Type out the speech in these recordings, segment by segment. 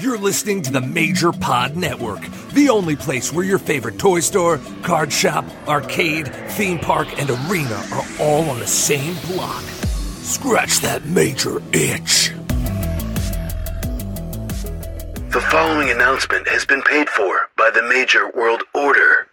You're listening to the Major Pod Network, the only place where your favorite toy store, card shop, arcade, theme park, and arena are all on the same block. Scratch that major itch. The following announcement has been paid for by the Major World Order.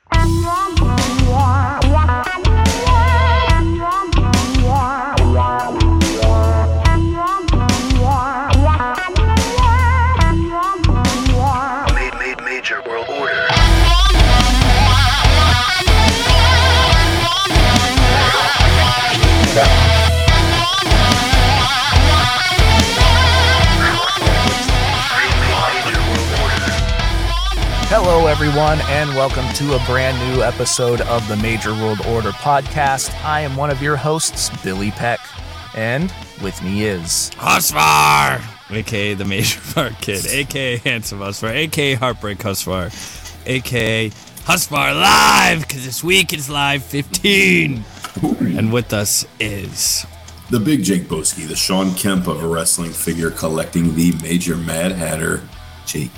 Everyone, and welcome to a brand new episode of the Major World Order podcast. I am one of your hosts, Billy Peck, and with me is Husvar, aka the Major Park Kid, aka Handsome Husvar, aka Heartbreak Husvar, aka Husvar Live, because this week is Live 15. And with us is The big Jake Boski, the Shawn Kemp of a wrestling figure collecting the Major Mad Hatter. Jake,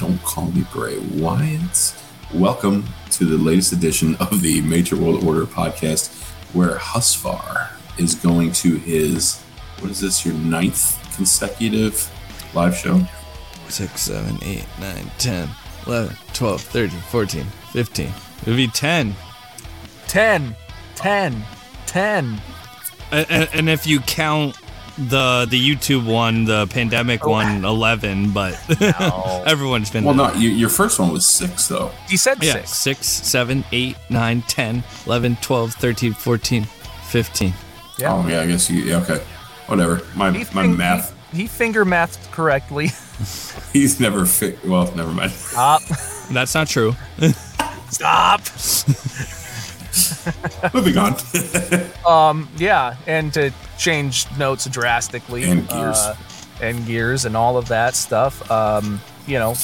don't call me Bray Wyatt. Welcome to the latest edition of the Major World Order podcast, where Husvar is going to his, what is this, your ninth consecutive live show? 6, 7, 8, 9, 10, 11, 12, 13, 14, 15. It would be 10. 10, 10, 10. And, and, and if you count the the YouTube one, the pandemic oh. one, 11, but No. everyone's been Well, no, you, your first one was six, though. He said Yeah, six. 6, 7, 8, 9, 10, 11, 12, 13, 14, 15. Yeah. Oh, yeah, I guess you, yeah, okay. Whatever. My, He my fin- math, He, he finger mathed correctly. he's never fit. Well, never mind. Stop. That's not true. Stop. Moving on. Yeah, and to change notes drastically. And gears. uh, and gears and all of that stuff. Um, you know,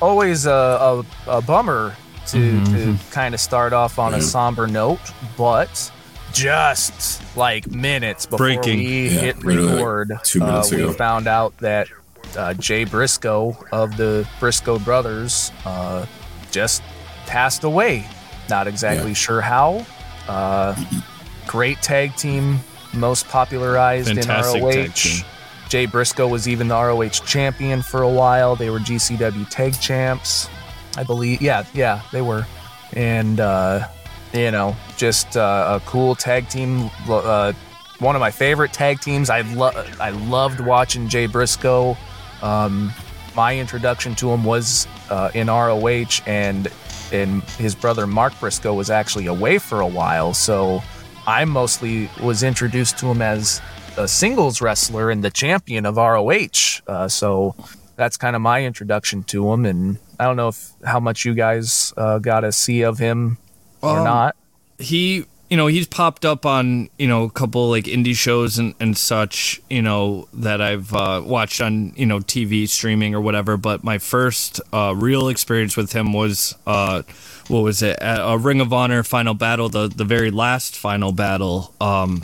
always a, a, a bummer to, to kind of start off on a somber note, but just like minutes before Breaking. we Yeah, hit like record, two minutes uh, we found out that uh, Jay Briscoe of the Briscoe brothers uh, just passed away. Not exactly Yeah. sure how. Uh, great tag team, most popularized Fantastic in ROH. tag team. Jay Briscoe was even the ROH champion for a while. They were GCW tag champs, I believe. Yeah, yeah, they were. And, uh, you know, just uh, a cool tag team. Uh, one of my favorite tag teams. I, lo- I loved watching Jay Briscoe. Um, my introduction to him was uh, in ROH, and and his brother Mark Briscoe was actually away for a while. So I mostly was introduced to him as a singles wrestler and the champion of ROH. Uh, so that's kind of my introduction to him, and I don't know if how much you guys uh, got to see of him or Um, not. he you know he's popped up on you know a couple like indie shows and, and such you know that i've uh, watched on you know tv streaming or whatever but my first uh, real experience with him was uh, what was it? A, a ring of honor final battle the the very last final battle um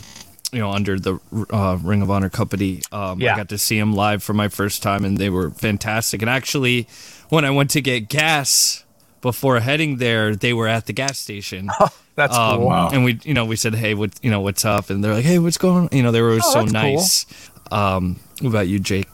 you know under the uh, ring of honor company. Um Yeah. i got to see him live for my first time and they were fantastic. And actually when i went to get gas before heading there they were at the gas station That's um, cool. Wow. And we, you know, we said, "Hey, what, you know, what's up?" And they're like, "Hey, what's going?" on? You know, they were Oh, so that's cool. nice. Um, what about you, Jake?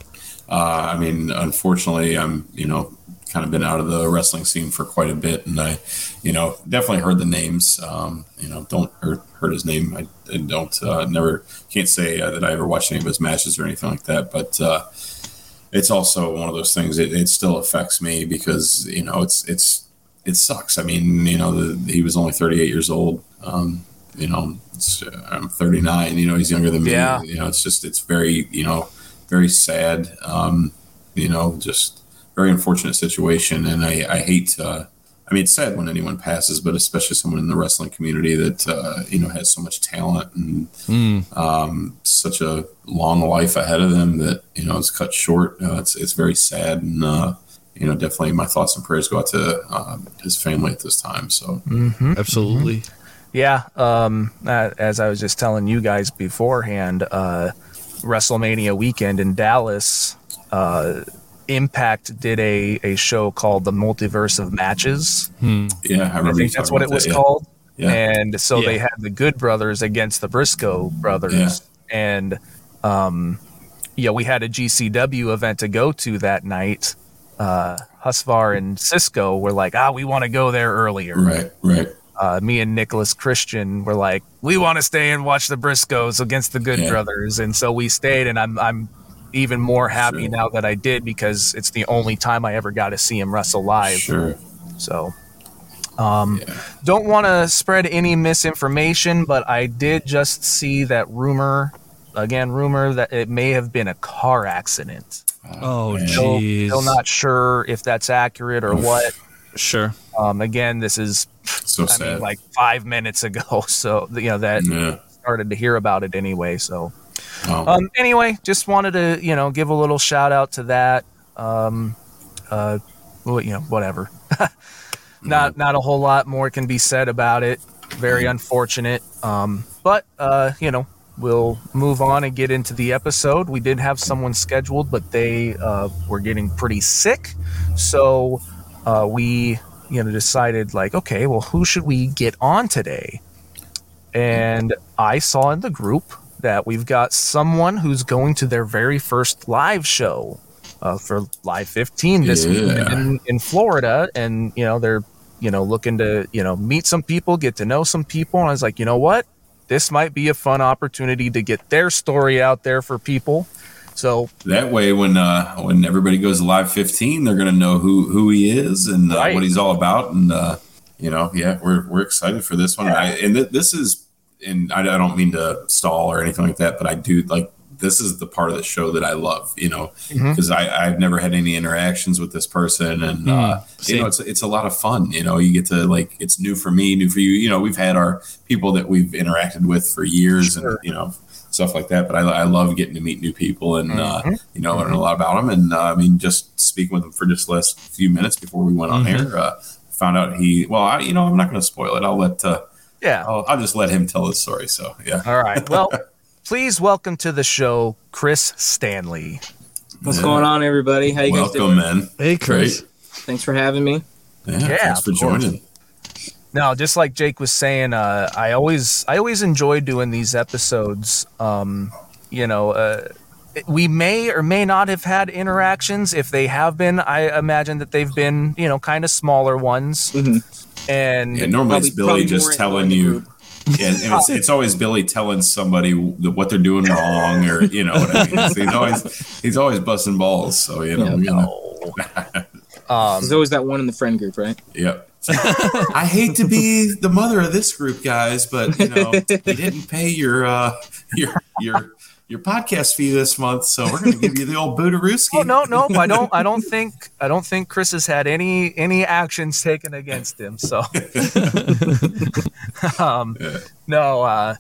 Uh, I mean, unfortunately, I'm you know kind of been out of the wrestling scene for quite a bit, and I, you know, definitely heard the names. Um, you know, don't heard, heard his name. I, I don't uh, never can't say uh, that I ever watched any of his matches or anything like that, but. Uh, it's also one of those things. It, it still affects me because you know it's it's it sucks. I mean, you know, the, he was only 38 years old. Um, you know, it's, I'm 39. You know, he's younger than me. Yeah. You know, it's just it's very you know very sad. Um, you know, just very unfortunate situation, and I I hate. Uh, I mean, it's sad when anyone passes, but especially someone in the wrestling community that uh, you know has so much talent and um, such a long life ahead of them that you know is cut short. Uh, it's it's very sad, and uh, you know definitely my thoughts and prayers go out to um, his family at this time. So Absolutely. Yeah, um, as I was just telling you guys beforehand, uh, WrestleMania weekend in Dallas, uh, Impact did a a show called the Multiverse of Matches. Yeah, I I remember. you think that's what it was that, yeah. called. Yeah. And so they had the Good Brothers against the Briscoe brothers. Yeah. And um yeah, we had a GCW event to go to that night. Uh Husvar and Cisco were like, ah, we want to go there earlier. Right, right. Uh, me and Nicholas Christian were like, we want to stay and watch the Briscoes against the Good Yeah. Brothers, and so we stayed. And I'm I'm even more happy Sure. now that I did because it's the only time I ever got to see him wrestle live. Sure. So, um, Yeah. don't want to spread any misinformation, but I did just see that rumor again, rumor that it may have been a car accident. Oh, man. Still, jeez. still not sure if that's accurate or what. Sure. Um, again, this is So I sad. mean like five minutes ago, so you know that yeah. started to hear about it anyway. So Oh, um, anyway, just wanted to you know give a little shout out to that. Um, uh, well, you know whatever. not not a whole lot more can be said about it. Very unfortunate. Um, but uh, you know we'll move on and get into the episode. We did have someone scheduled, but they uh, were getting pretty sick, so uh, we you know decided like okay, well who should we get on today? And I saw in the group that we've got someone who's going to their very first live show uh, for Live 15 this week in, in Florida. And, you know, they're, you know, looking to, you know, meet some people, get to know some people. And I was like, you know what? This might be a fun opportunity to get their story out there for people. So, that way, when uh, when everybody goes to live 15, they're going to know who who he is and uh, Right. what he's all about. And uh, you know, yeah, we're we're excited for this one. I, and th- this is, and I, I don't mean to stall or anything like that, but I do like this is the part of the show that I love. You know, because I I've never had any interactions with this person, and uh, you know, it's it's a lot of fun. You know, you get to like it's new for me, new for you. You know, we've had our people that we've interacted with for years, Sure. and you know stuff like that. But I, I love getting to meet new people and uh, Mhm. you know learn a lot about them. And uh, I mean, just speaking with them for just the last few minutes before we went on Mhm. air, uh, found out he. Well, I, you know, I'm not going to spoil it. I'll let. Uh, yeah. I'll, I'll just let him tell his story. So yeah. All right. Well, please welcome to the show, Chris Stanley. What's Yeah. going on, everybody? How you guys Welcome, doing? man. Hey, Chris. Great. Thanks for having me. Yeah, Yeah, thanks for of joining. No, just like Jake was saying, uh, I always I always enjoy doing these episodes. Um, you know, uh, we may or may not have had interactions. If they have been, I imagine that they've been you know kind of smaller ones. Mhm. And Yeah, normally Probably- it's Billy probably just telling the you. Group. Yeah, and it's, it's always Billy telling somebody what they're doing wrong, or you know what I mean. So he's always he's always busting balls. So you know, Yeah, you know. um, There's always that one in the friend group, right? Yep. I hate to be the mother of this group, guys, but you know, you didn't pay your uh your your your podcast fee this month, so we're gonna give you the old Budarooski. oh no, no, I don't. I don't think I don't think Chris has had any any actions taken against him. So, um, Yeah. no, uh,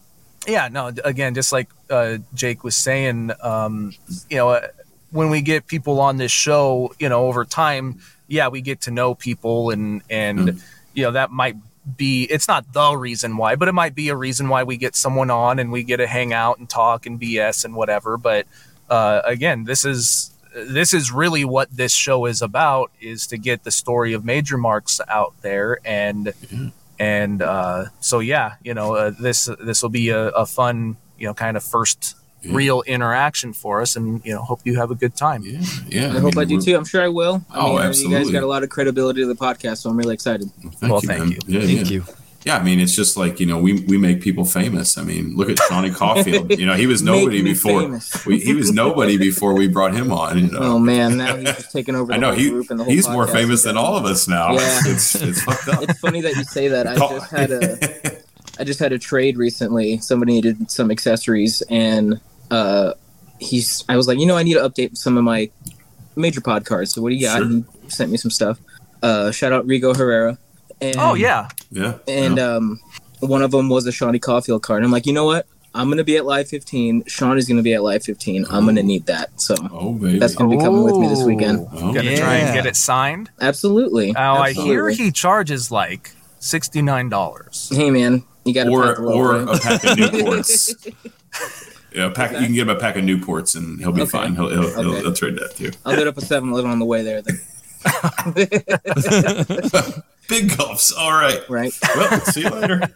yeah, no. Again, just like uh, Jake was saying, um, you know, uh, when we get people on this show, you know, over time, yeah, we get to know people, and and Mm. you know that might be. It's not the reason why, but it might be a reason why we get someone on and we get to hang out and talk and BS and whatever. But uh, again, this is this is really what this show is about: is to get the story of Major Marks out there and Yeah. and uh, so yeah, you know, uh, this this will be a, a fun, you know, kind of first Yeah. real interaction for us, and you know, hope you have a good time. Yeah, yeah. I, hope mean, I do we're- too. I'm sure I will. I Oh, mean, You guys got a lot of credibility to the podcast, so I'm really excited. Thank Well, you, thank man. you. Yeah, Thank yeah. you. Yeah, I mean, it's just like you know, we we make people famous. I mean, look at Shawnee Caulfield. You know, he was nobody before. We, he was nobody before we brought him on. You know, Oh man, now he's just taking over the I know whole he group and the whole he's more famous than all of us now. Yeah. It's it's fucked up. It's funny that you say that. I just had a I just had a trade recently. Somebody needed some accessories, and uh, he's. I was like, you know, I need to update some of my major pod cards. So what do you got? Sure. And he sent me some stuff. Uh, shout out Rigo Herrera. And, Oh yeah, yeah, And yeah. um, one of them was a Shawnee Caulfield card. And I'm like, you know what? I'm gonna be at Live 15. Sean is gonna be at Live 15. I'm gonna need that. So oh baby, that's gonna be coming with me this weekend. Ooh, Oh, Gonna try and get it signed. Absolutely. Now I hear he charges like sixty nine dollars. Hey man, you got to or pack a or a pack of Newports. Yeah, pack. You can get him a pack of Newports, and he'll be Okay. fine. He'll he'll, he'll, he'll trade that too. I'll hit up a 7-Eleven on the way there. Then. Big gulps. All right. Right? Well, see you later.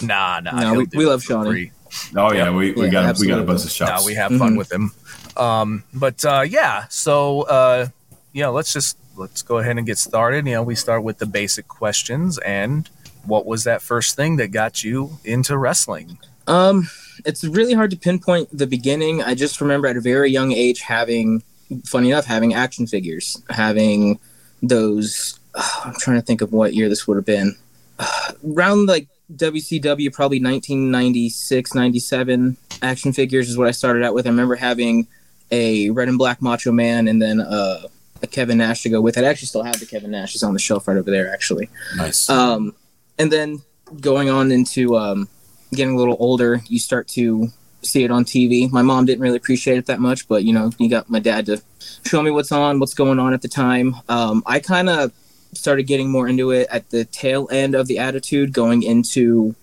Nah, nah. No, we- we love for Shawnee. oh yeah, we, we Yeah, got we got a bunch of shots. No, we have fun Mhm. with him. Um, but uh, yeah, so uh, yeah, let's just let's go ahead and get started. You know, we start with the basic questions. And what was that first thing that got you into wrestling? Um, it's really hard to pinpoint the beginning. I just remember at a very young age having, funny enough, having action figures, having those. I'm trying to think of what year this would have been. around like WCW, probably 1996, 97 action figures is what I started out with. I remember having a red and black Macho Man and then uh, a Kevin Nash to go with it. I actually still have the Kevin Nash. He's on the shelf right over there, actually. Nice. Um, and then going on into um, getting a little older, you start to see it on TV. My mom didn't really appreciate it that much, but you know, you got my dad to show me what's on, what's going on at the time. Um, I kind of started getting more into it at the tail end of the Attitude, going into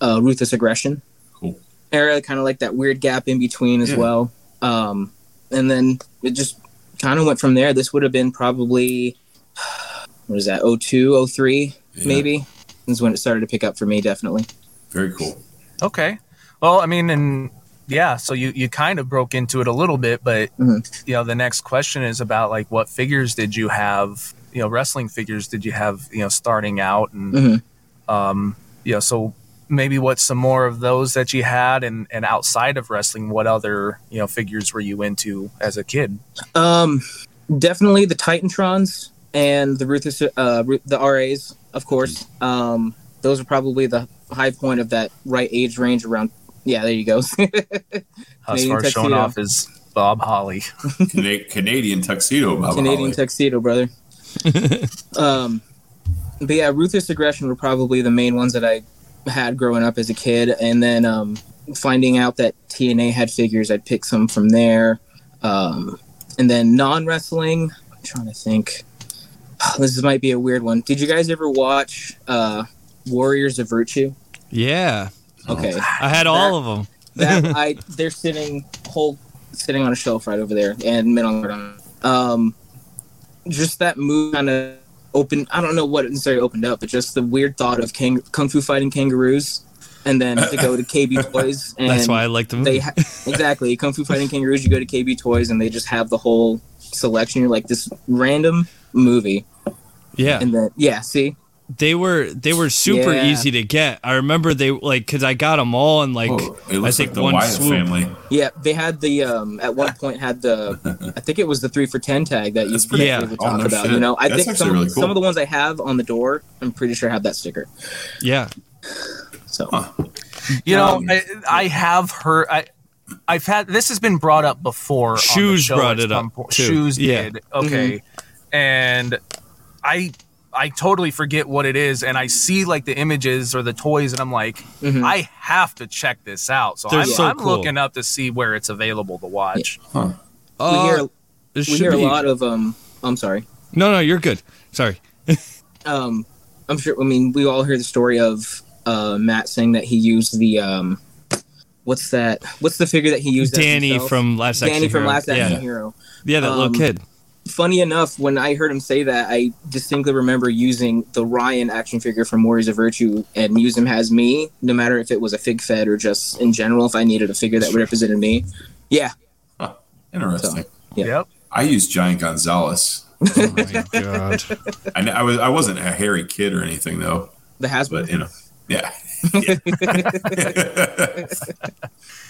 uh, Ruthless Aggression Cool. era, kind of like that weird gap in between as Yeah. well. Um, and then it just kind of went from there. This would have been probably what is that? 02, 03 Yeah. maybe is when it started to pick up for me definitely Very cool. Okay. Well, I mean, and yeah, so you you kind of broke into it a little bit, but Mhm. you know, the next question is about like what figures did you have? You know, wrestling figures did you have? You know, starting out, and Mhm. um, you know, so maybe what some more of those that you had, and and outside of wrestling, what other you know figures were you into as a kid? um definitely the titantrons and the ruthless uh the ras of course um those are probably the high point of that right age range around yeah there you go. As far as showing off as Bob Holly. Cana- Canadian tuxedo, Baba canadian Holly. tuxedo brother. Um but yeah ruthless aggression were probably the main ones that i had growing up as a kid. And then um finding out that tna had figures i'd pick some from there. Um and then non-wrestling i'm trying to think. This might be a weird one. Did you guys ever watch uh warriors of virtue Yeah, okay. I had all of them. that I they're sitting whole sitting on a shelf right over there and mid on um just that move kind of opened I don't know what necessarily opened up but just the weird thought of kang- kung fu fighting kangaroos and then to go to KB Toys and That's why I like the movie. they ha- exactly kung fu fighting kangaroos you go to KB Toys and they just have the whole selection you're like this random movie. Yeah, and then yeah see they were they were super Yeah. easy to get. I remember they like because I got them all in like Oh, it I think like the one Wyatt swoop. family. yeah they had the um at one point had the I think it was the three for ten tag that you That's pretty Yeah. would Oh, talk no about. shit. You know, I That's think some, really cool. some of the ones I have on the door, I'm pretty sure have that sticker. Yeah, So Huh. You know, Um, I, I have heard. I, I've had this has been brought up before. on the Shoes show brought it up, some too. Shoes Yeah. did. Okay, and I I totally forget what it is, and I see like the images or the toys, and I'm like, Mhm. I have to check this out. So They're I'm, so I'm cool. looking up to see where it's available to watch. Huh. we Uh, hear it we should hear a lot of um. I'm sorry. No, no, you're good. Sorry. Um, I'm sure. I mean, we all hear the story of uh Matt saying that he used the um. What's that? What's the figure that he used? Danny himself? from Last Danny Action from Last Action yeah. Hero. Yeah, that Um, little kid. Funny enough, when I heard him say that, I distinctly remember using the Ryan action figure from Warriors of Virtue and use him as me, no matter if it was a fig fed or just in general. If I needed a figure that represented me, yeah, Interesting. Yeah. Yep. I used Giant Gonzalez. Oh my god. I, I was I wasn't a hairy kid or anything though, the Hasbro. but you know, yeah. Yeah.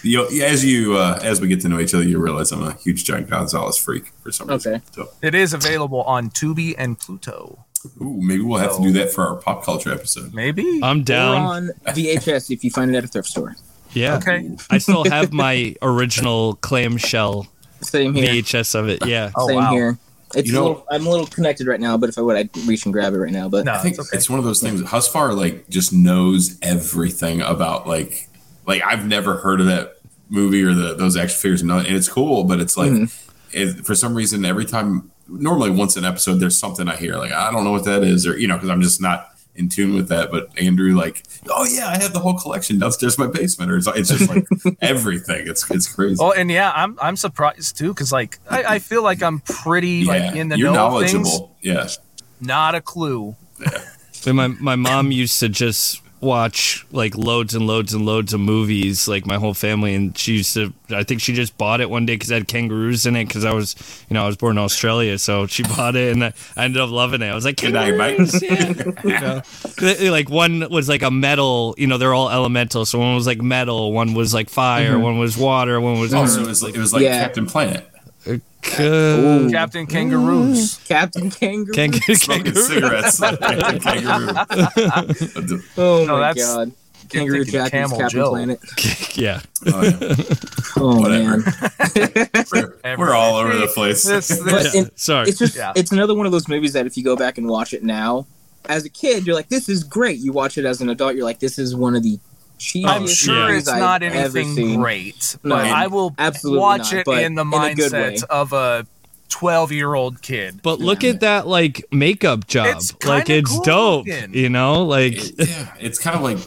you know, as you uh, as we get to know each other, you realize I'm a huge Giant Gonzalez freak for some reason. Okay. So, It is available on Tubi and Pluto. ooh, maybe we'll have to do that for our pop culture episode. Maybe. I'm Or down. on VHS if you find it at a thrift store. Yeah. okay. I still have my original clamshell Same here. VHS of it. Yeah. Oh Same wow. here. It's You a know- little, I'm a little connected right now, but if I would, I'd reach and grab it right now. But No, I think it's okay. it's one of those things. Husvar like just knows everything about like like I've never heard of that movie or the those action figures. And it's cool, but it's like mm-hmm. it, for some reason every time. Normally, once an episode, there's something I hear like I don't know what that is, or you know, because I'm just not in tune with that. But Andrew, like, oh yeah, I have the whole collection downstairs in my basement, or it's, it's just like everything. It's it's crazy. Oh, and yeah, I'm I'm surprised too because like I, I feel like I'm pretty like in the you're know of things. knowledgeable. Yeah, Not a clue. And my my mom used to just watch like loads and loads and loads of movies, like my whole family, and she used to. I think she just bought it one day because it had kangaroos in it. Because I was, you know, I was born in Australia, so she bought it, and I, I ended up loving it. I was like, Good night, mate. kangaroos, yeah. You know? like one was like a metal. You know, they're all elemental. So one was like metal, one was like fire, mm-hmm. one was water, one was. Oh, so it was like it was like Yeah. Captain Planet. Ka- Captain Kangaroos. Mm, Captain Kangaroo. Kang- Smoking kangaroo. cigarettes. Kangaroo. oh No, my that's- god. Kangaroo Jack is Camel Captain Joe. Planet. yeah. Oh, yeah. Oh Whatever. man. We're, we're all over the place. This, But this, in- Sorry. it's just Yeah. it's another one of those movies that if you go back and watch it now, as a kid, you're like, this is great. You watch it as an adult, you're like, this is one of the cheesiest I'm sure movies it's I've not anything great, No, but I will watch not, it in the in a mindset of a 12 year old kid. But look at that like makeup job. It's like it's cool dope. looking. You know, like It- yeah, it's kind of like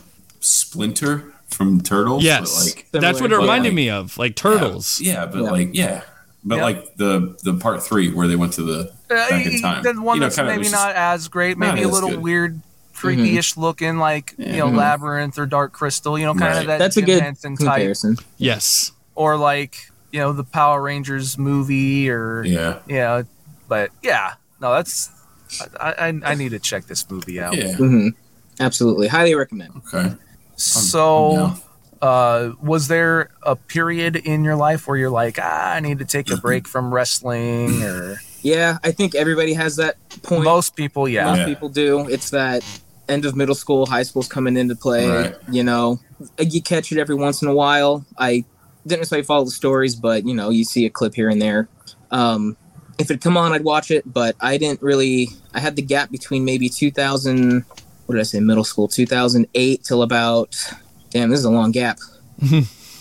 Splinter from Turtles. but, yes, like that's what it reminded like- me of, like turtles. Yeah, yeah, but Yeah. like yeah, but Yeah. like the the part three where they went to the back in uh, time. The one You know, that's maybe was not as great, maybe a little good. weird, creepy-ish looking, like you know, Mhm. Labyrinth or Dark Crystal. You know, kind Right. of that. That's a Jim good Henson type. Yes. or like you know the Power Rangers movie, or Yeah, yeah. But yeah, no, that's. I, I I need to check this movie out. yeah, hmm Absolutely, highly recommend. okay. So, down. uh, was there a period in your life where you're like, ah, I need to take a break from wrestling, or Yeah, I think everybody has that point. most people, yeah, Most Yeah. people do. It's that end of middle school, high school's coming into play. Right. You know, you catch it every once in a while. I didn't necessarily follow the stories, but you know, you see a clip here and there. Um, if it come on, I'd watch it, but I didn't really. I had the gap between maybe 2000. What did I say? Middle school, 2008 till about. Damn, this is a long gap.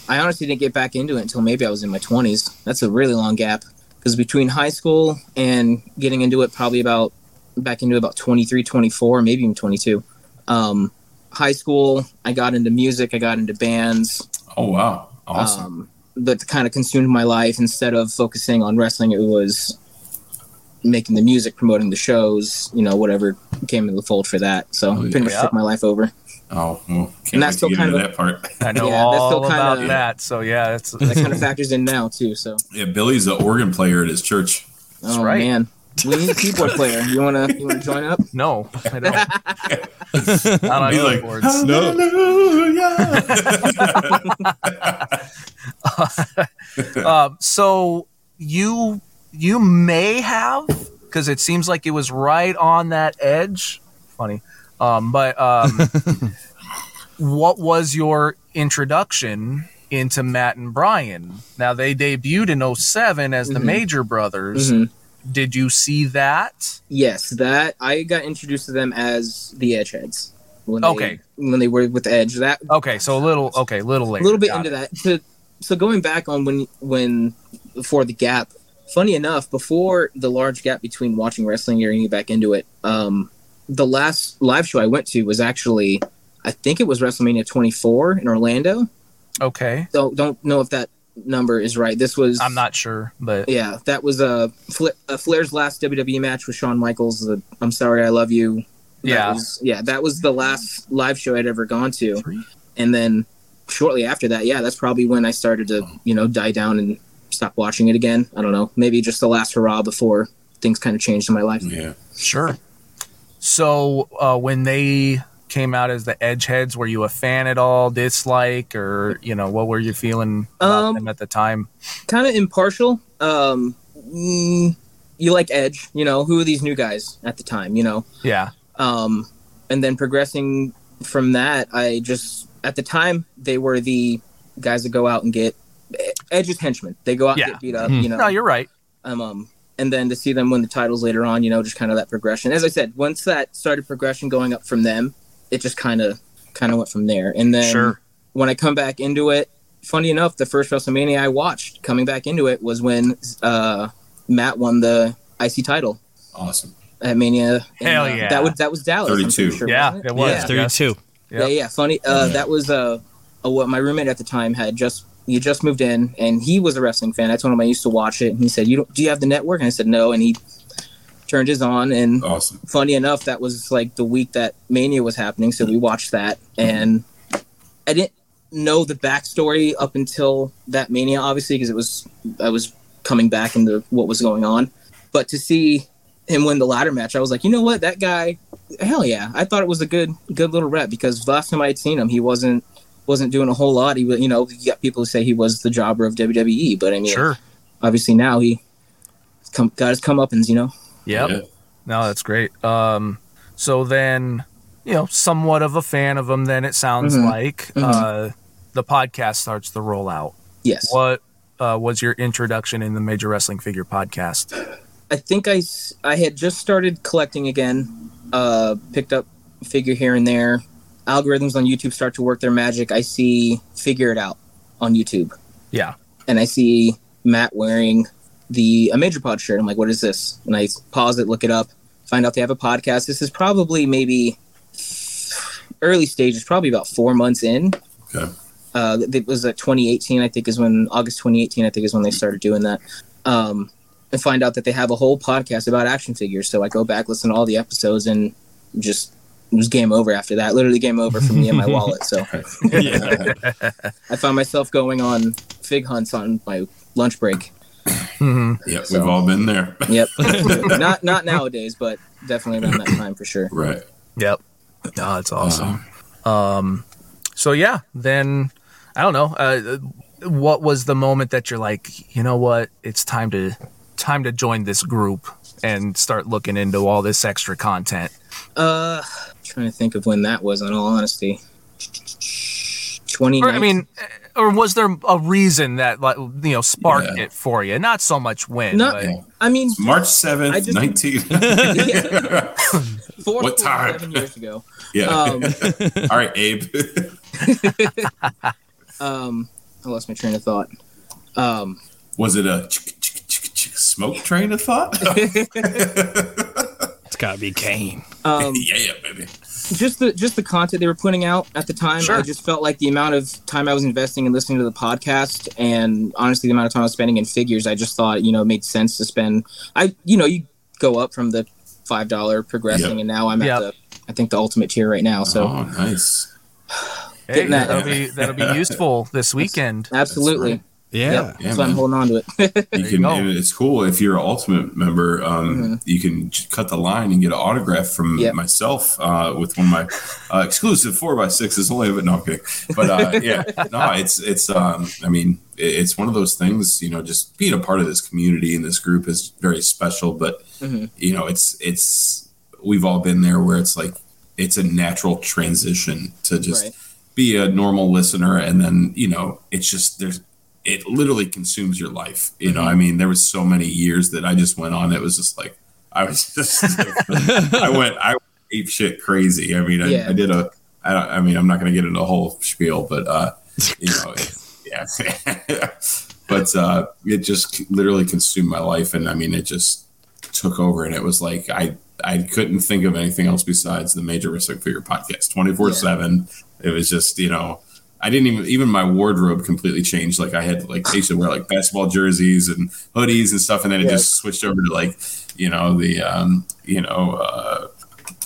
I honestly didn't get back into it until maybe I was in my 20s. That's a really long gap because between high school and getting into it, probably about back into about 23, 24, maybe even 22. Um, high school, I got into music, I got into bands. Oh wow, awesome. Um, that kind of consumed my life. Instead of focusing on wrestling, it was making the music, promoting the shows, you know, whatever came in the fold for that. So Oh, pretty much yeah. took my life over. oh, well, can't and that's still kind of that part. I know Yeah, that's still all kinda- about that. So yeah, it's That kind of factors in now too. So Yeah, Billy's the organ player at his church. oh right. man. We need a keyboard player. You wanna you wanna join up? no, I don't. Not on He's like, keyboards. Hallelujah. Um, so you you may have because it seems like it was right on that edge. Funny, um, but um, what was your introduction into Matt and Brian? Now they debuted in 07 as the Mhm. Major Brothers. Mhm. Did you see that? Yes, that I got introduced to them as the Edgeheads. When they, Okay. When they were with Edge, that Okay, so a little okay, little a little bit Got into it. that. To, so going back on when when before the gap. Funny enough, before the large gap between watching wrestling and getting back into it, um, the last live show I went to was actually, I think it was WrestleMania 24 in Orlando. Okay, Don't don't know if that number is right. This was I'm not sure, but Yeah, that was a, Fla- a Flair's last WWE match with Shawn Michaels. The I'm sorry, I love you. That Yeah. was, yeah, that was the last live show I'd ever gone to, and then shortly after that, yeah, that's probably when I started to you know die down and stop watching it again. I don't know, maybe just the last hurrah before things kind of changed in my life. yeah. Sure. So uh, when they came out as the Edgeheads, were you a fan at all, dislike, or you know what were you feeling about Um, them at the time? Kind of impartial. Um, mm, you like Edge, you know? Who are these new guys at the time? You know, Yeah, um, and then progressing from that, I just at the time they were the guys that go out and get Edge's henchmen. They go out Yeah. and get beat up, Mhm. you know. no, you're right. um, um, and then to see them win the titles later on, you know, just kind of that progression. As I said, once that started progression going up from them, it just kind of kind of went from there. And then Sure. when I come back into it, funny enough, the first WrestleMania I watched coming back into it was when uh, Matt won the IC title. Awesome. at Mania. and, Hell uh, yeah. That was that was Dallas. 32. sure, Yeah, wasn't it was. Yeah. Thirty two. Yep. Yeah, yeah. Funny. Uh, That was uh, uh, what my roommate at the time had just he just moved in, and he was a wrestling fan. I told him I used to watch it, and he said, "You don't, do you have the network?" And I said, "No," and he turned his on, and Awesome. funny enough, that was like the week that Mania was happening, so we watched that, and I didn't know the backstory up until that Mania, obviously, because it was I was coming back into what was going on, but to see him win the ladder match, I was like, you know what, that guy, hell yeah, I thought it was a good good little rep because last time I had seen him, he wasn't wasn't doing a whole lot. He was, you know, you got people who say he was the jobber of WWE, but I mean, Sure. obviously now he come, got his comeuppance, you know. Yep. Yeah. No, that's great. Um, so then, you know, somewhat of a fan of them. Then it sounds Mhm. like Mhm. uh, the podcast starts to roll out. Yes. What uh, was your introduction in the Major Wrestling Figure podcast? I think I I had just started collecting again, uh, picked up a figure here and there. Algorithms on YouTube start to work their magic. I see Figure It Out on YouTube, Yeah. and I see Matt wearing the a Major Pod shirt. I'm like, what is this? And I pause it, look it up, find out they have a podcast. This is probably maybe early stages, probably about four months in. Okay. Uh, it was at 2018, I think, is when August 2018, I think, is when they started doing that. Um, and find out that they have a whole podcast about action figures. So I go back, listen to all the episodes, and just it was game over after that. Literally game over for me and my wallet. So I found myself going on fig hunts on my lunch break. Hmm Yeah, we've all been there. Yep. not not nowadays, but definitely around that time for sure. Right. Yep. No, that's awesome. Um, so yeah, then I don't know. Uh, what was the moment that you're like, you know what? It's time to time to join this group and start looking into all this extra content. Uh, trying to think of when that was. In all honesty, twenty. I mean, or was there a reason that like you know sparked Yeah. it for you? Not so much when, No. but I mean, March 7th, just- 19. four, What time? Seven years ago. yeah. Um, all right, Abe. um, I lost my train of thought. Um, Was it a smoke train of thought? It's gotta be Kane. um, yeah, yeah, baby. just the just the content they were putting out at the time. Sure. I just felt like the amount of time I was investing in listening to the podcast, and honestly, the amount of time I was spending in figures, I just thought you know it made sense to spend. I you know you go up from the five dollar progressing, Yep. and now I'm Yep. at the I think the ultimate tier right now. So oh, nice. hey, that- that'll be that'll be useful this weekend. absolutely, right. Yeah. Yep. Yeah, that's why I'm holding on to it. You you can. go. and It's cool if you're an ultimate member. Um, Mm-hmm. You can cut the line and get an autograph from Yep. myself uh, with one of my uh, exclusive four by sixes. Only, but no, I'm kidding. But uh, yeah, no, it's it's. Um, I mean, it's one of those things. You know, just being a part of this community and this group is very special. But Mhm. you know, it's it's. We've all been there where it's like it's a natural transition to just Right. be a normal listener and then you know it's just there's it literally consumes your life you know? I Mm-hmm. mean there was so many years that i just went on it was just like i was just i went i ape shit crazy. I mean i, Yeah. I did a I, don't- I mean i'm not going to get into a whole spiel but uh you know it, yeah. But uh it just literally consumed my life and i mean it just took over and it was like i i couldn't think of anything else besides the major wrestling figure podcast 24 7 it was just you know I didn't even even my wardrobe completely changed. Like I had like I used to wear like basketball jerseys and hoodies and stuff, and then it just switched over to like you know the um you know uh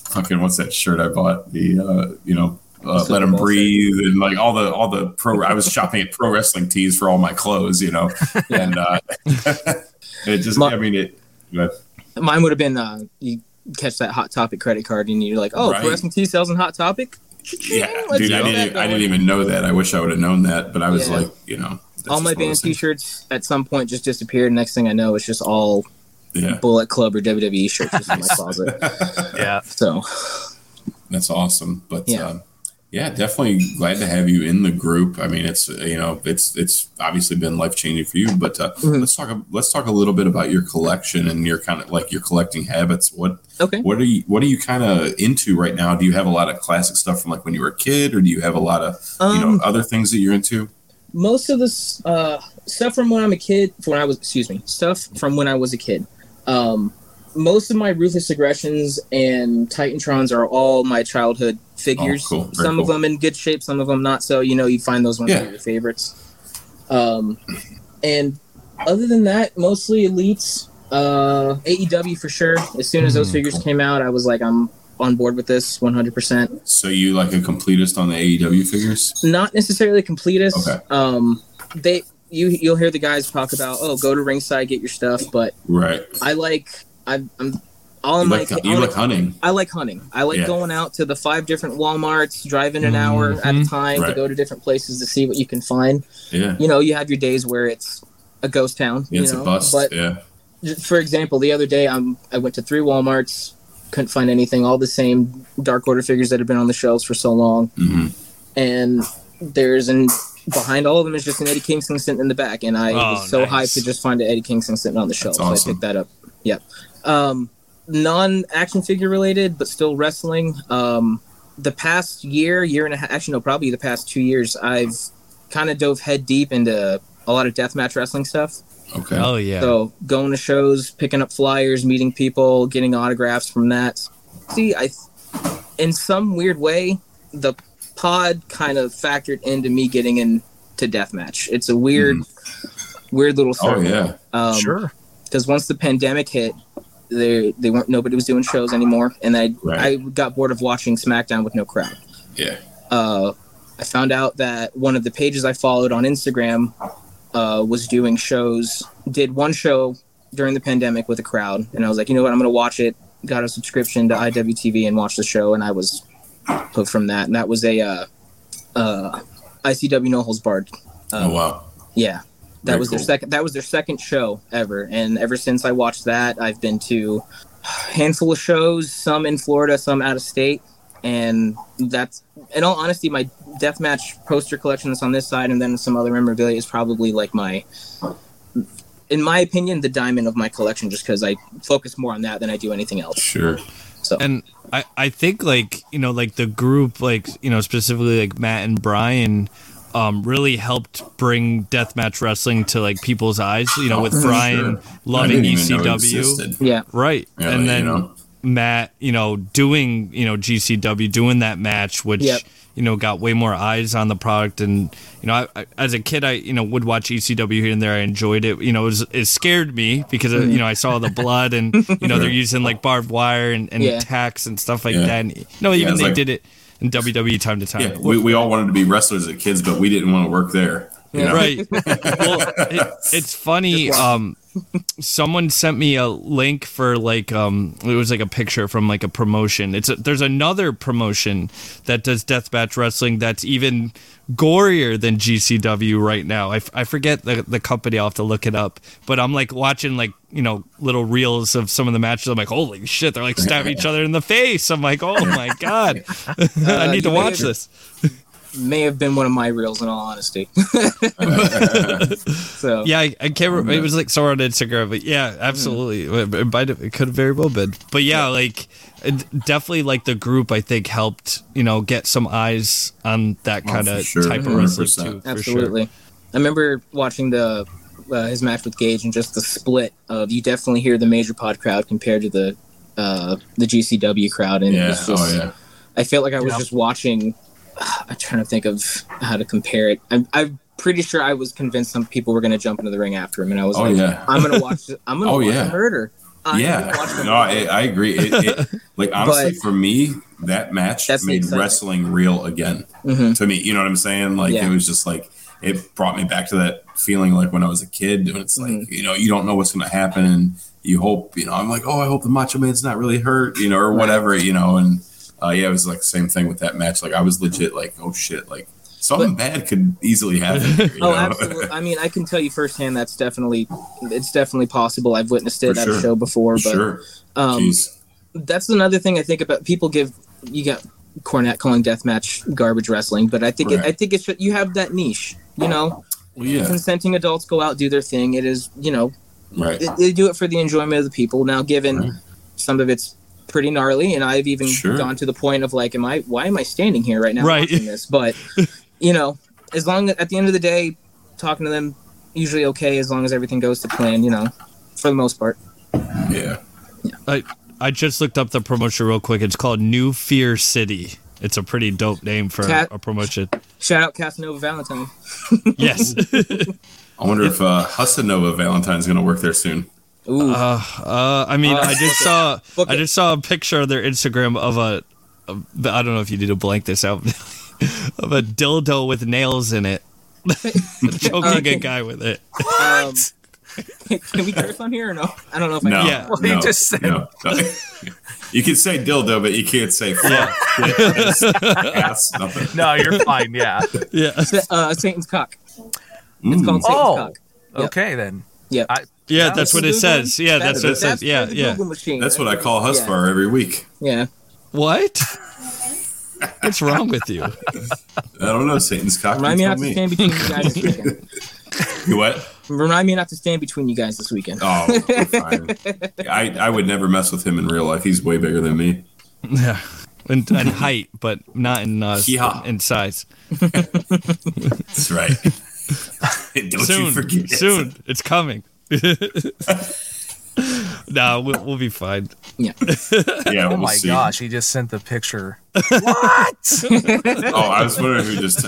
fucking what's that shirt I bought the uh you know uh, let them breathe and like all the all the pro I was shopping at pro wrestling tees for all my clothes you know and uh it just My- I mean it but Mine would have been uh, you catch that Hot Topic credit card, and you're like, oh, Right. Pro Wrestling T sells in Hot Topic. Yeah dude I didn't even, I didn't even know that I wish I would have known that but I was Yeah. like you know all my band things. T-shirts at some point just disappeared. Next thing I know, it's just all yeah Bullet Club or WWE shirts in my closet. Yeah. So That's awesome. But Yeah. yeah. Um, yeah, definitely glad to have you in the group. I mean, it's you know, it's it's obviously been life changing for you. But uh, Mhm. let's talk let's talk a little bit about your collection and your kind of like your collecting habits. What okay, what are you what are you kind of into right now? Do you have a lot of classic stuff from like when you were a kid, or do you have a lot of you know um, other things that you're into? most of this uh, stuff from when I'm a kid, from when I was, excuse me, stuff from when I was a kid. Um, most of my ruthless aggressions and titantrons are all my childhood figures Oh, cool. Some of them in good shape some of them not so you know you find those ones Yeah. are your favorites um and other than that mostly elites uh aew for sure as soon as those Mhm, figures cool. came out i was like i'm on board with this 100% So you like a completist on the AEW figures? not necessarily completist Okay. um they you you'll hear the guys talk about oh go to ringside get your stuff but Right. i like I, i'm all You in my like, I you like hunting. I like hunting. I like Yeah. going out to the five different Walmarts, driving an hour at a Mhm. time to go to different places to see what you can find. Yeah. You know, you have your days where it's a ghost town. Yeah, you it's know? a bust. But yeah. for example, the other day I'm I went to three Walmarts, couldn't find anything. All the same Dark Order figures that have been on the shelves for so long, hmm and there's an behind all of them is just an Eddie Kingston sitting in the back, and I Oh, was so nice. hyped to just find an Eddie Kingston sitting on the shelf. So I picked that up. Yep. Um, non action figure related, but still wrestling. Um, the past year, year and a half, actually no, probably the past two years, I've kind of dove head deep into a lot of deathmatch wrestling stuff. Okay. Oh yeah. So going to shows, picking up flyers, meeting people, getting autographs from that. See, I, in some weird way, the pod kind of factored into me getting into deathmatch. It's a weird, weird little story. oh yeah. Um, sure. Because once the pandemic hit, they they weren't nobody was doing shows anymore, and I Right. I got bored of watching SmackDown with no crowd. Yeah. Uh, I found out that one of the pages I followed on Instagram uh, was doing shows. Did one show during the pandemic with a crowd, and I was like, you know what, I'm gonna watch it. Got a subscription to IWTV and watched the show, and I was hooked from that. And that was a uh, uh, ICW No Holds Barred. oh wow. Yeah, that Very was their second. That was their second show ever, and ever since I watched that, I've been to a handful of shows, some in Florida, some out of state, and that's. In all honesty, my deathmatch poster collection that's on this side, and then some other memorabilia is probably like my. In my opinion, the diamond of my collection, just because I focus more on that than I do anything else. Sure. So and I, I think like you know like the group like you know specifically like Matt and Brian um, really helped bring deathmatch wrestling to like people's eyes you know with Oh, Brian sure. Loving didn't even know it ECW yeah, right Yeah, and you then know. Matt you know doing you know GCW doing that match which Yep. you know got way more eyes on the product and you know I, I, as a kid I you know would watch ECW here and there I enjoyed it you know it, was, it scared me because uh, you know I saw the blood and you know they're using like barbed wire and, and Yeah. tacks and stuff like Yeah. that and, you know even it's they like- did it in WWE time to time Yeah, we, we all wanted to be wrestlers as kids, but we didn't want to work there. You know? right well it, it's funny um someone sent me a link for like um it was like a picture from like a promotion. It's a, there's another promotion that does deathmatch wrestling that's even gorier than GCW right now. I, f- I forget the, the company I'll have to look it up but I'm like watching like you know little reels of some of the matches. I'm like holy shit they're like stabbing each other in the face. I'm like oh my god. I need to watch this may have been one of my reels in all honesty. so Yeah, I, I can't remember. It was like somewhere on Instagram, but yeah, absolutely. It, it might have, it could have very well been. But yeah, like it, definitely like the group I think helped, you know, get some eyes on that Oh, kind for of sure, type of wrestling 100%. too. For Absolutely. I remember watching the uh, his match with Gage and just the split of you definitely hear the major pod crowd compared to the uh, the GCW crowd, and Yeah. it's just oh yeah. I felt like I was Yeah. just watching. I'm trying to think of how to compare it. I'm, I'm pretty sure I was convinced some people were going to jump into the ring after him, and I was Oh like, yeah. I'm going to watch. I'm going to Oh, watch yeah. murder. I'm watch Yeah. No, I. I agree. It, it, like honestly, But- for me, that match made wrestling real again. Mhm. To me, you know what I'm saying? Like Yeah. it was just like it brought me back to that feeling like when I was a kid. And it's like Mm-hmm. you know you don't know what's going to happen, and you hope you know. I'm like, oh, I hope the Macho Man's not really hurt, you know, or Right. whatever, you know. And uh, yeah, it was like the same thing with that match. Like I was legit like, oh shit, like something bad could easily happen. Here, Oh, know? absolutely. I mean, I can tell you firsthand that's definitely it's definitely possible. I've witnessed it For at sure. a show before, For but sure. um, that's another thing I think about. People give you got Cornette calling deathmatch garbage wrestling, but I think it, I think it's you have that niche. You know, Well, yeah. consenting adults go out do their thing. It is you know Right. they, they do it for the enjoyment of the people. Now, given Right. some of it's pretty gnarly, and I've even Sure. gone to the point of like, am I? Why am I standing here right now Right. watching this? But you know, as long at the end of the day, talking to them usually okay as long as everything goes to plan. You know, for the most part. Yeah. I I just looked up the promotion real quick. It's called New Fear City. It's a pretty dope name for Cat- a promotion. Shout out Casanova Valentine. Yes. I wonder if uh, Hussanova Valentine's going to work there soon. Ooh, Uh, I mean, Uh, I just book it. saw I just saw a picture of their Instagram of a, a I don't know if you need to blank this out of a dildo with nails in it, choking a guy with it. um, can we curse on here or no? I don't know if I No, can. Yeah. Well, he no, just said- no. you can say dildo, but you can't say fuck. Piss, ass. No, you're fine. Yeah. Yeah, Uh, Satan's cock. It's Mm. called Satan's Oh. cock. Yep. Okay then. Yep. I, yeah, that's what it Google says. Yeah, that's what it says. Yeah, the yeah. Machine. That's what I call Yeah. Husvar every week. Yeah. What? What's wrong with you? I don't know. Satan's cock. Remind me you not tell to stand between you guys this weekend. You what? Remind me not to stand between you guys this weekend. Oh, fine. I, I would never mess with him in real life. He's way bigger than me. Yeah, in, in height, but not in uh, Yeah. in size. That's right. Don't soon, you forget. it. soon, it's coming. no, we'll, we'll be fine. Yeah. Yeah, oh we'll my see. gosh, he just sent the picture. what? Oh, I was wondering who just.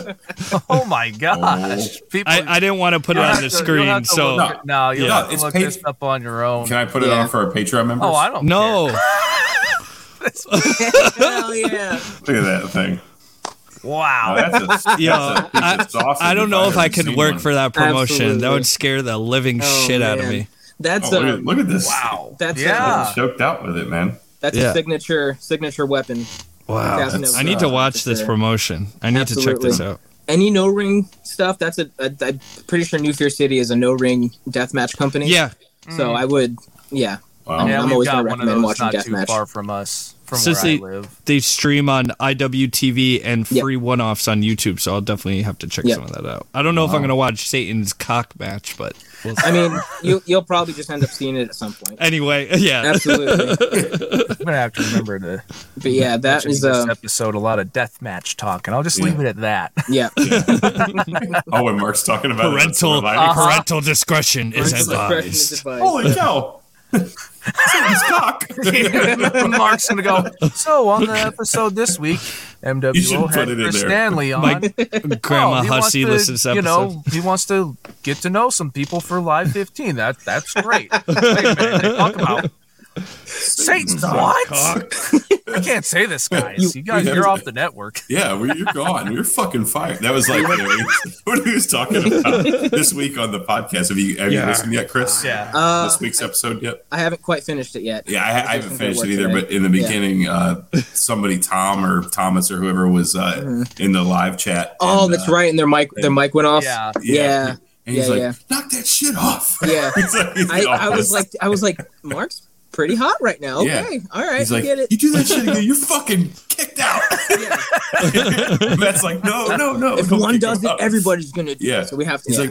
Oh my gosh. Oh. People, I, I didn't want to put it on the to- screen, have so look at- no, you'll Yeah, have to it's look paid- this up on your own. Can I put it Yeah. on for our Patreon members? oh, I don't. no. Hell yeah. Look at that thing. Care. Oh, Wow. that's a, Yo, that's a piece I, I don't know if I could work one. for that promotion. That would scare the living Oh, shit out of me. That's Oh, look, a at, um, look at this. wow. That's yeah. I'm choked out with it, man. that's Yeah. a signature signature weapon. Wow. I need to uh, watch for this sure. promotion. I need to check this out. Any no ring stuff. That's a, a. I'm pretty sure New Fear City is a no ring deathmatch company. Yeah. So mm. I would. Yeah. Wow. yeah, I'm we've always got gonna one of recommend those watching not too Deathmatch. far from us, from Since where I they- live. They stream on IWTV and Yep. free one offs on YouTube, so I'll definitely have to check Yep. some of that out. I don't know if I'm going to watch Satan's cock match, but we'll see. I mean, you you'll probably just end up seeing it at some point. anyway, yeah. Absolutely. I'm gonna have to remember to. But yeah, that mention is this uh, episode a lot of death match talk, and I'll just Yeah. leave it at that. yeah. Oh, when Mark's talking about parental what I- parental discretion is Parental discretion is advised. advised. Holy cow! Satan's cock. Mark's gonna go. So on the episode this week, MWO put had Chris. Stanley on. My grandma Oh, Hussey to, listens to You episodes. know, he wants to get to know some people for Live 15. That that's great. Wait a minute, talk about Satan's what? I can't say this, guys. You, guys, you- you're off the network. Yeah, we, you're gone. You're fucking fired. That was like what he was talking about this week on the podcast. Have you have you Yeah. listened yet, Chris? Yeah. Uh, this week's episode yet? I haven't quite finished it yet. Yeah, I, I haven't finished it either. today. But in the Yeah. beginning, uh, somebody, Tom or Thomas or whoever, was uh, in the live chat. Oh, and, that's uh, right. And their mic their mic went off. Yeah. Yeah. And he's Yeah, like, yeah. knock that shit off. Yeah. He's like- he's I, I was like I was like, Mark's pretty hot right now. Yeah. Okay. All right. He's like, get it. you do that shit again, you're fucking kicked out. Yeah. Matt's like, no, no, no. If one does it, out." everybody's gonna do Yeah. it. So we have to He's yeah.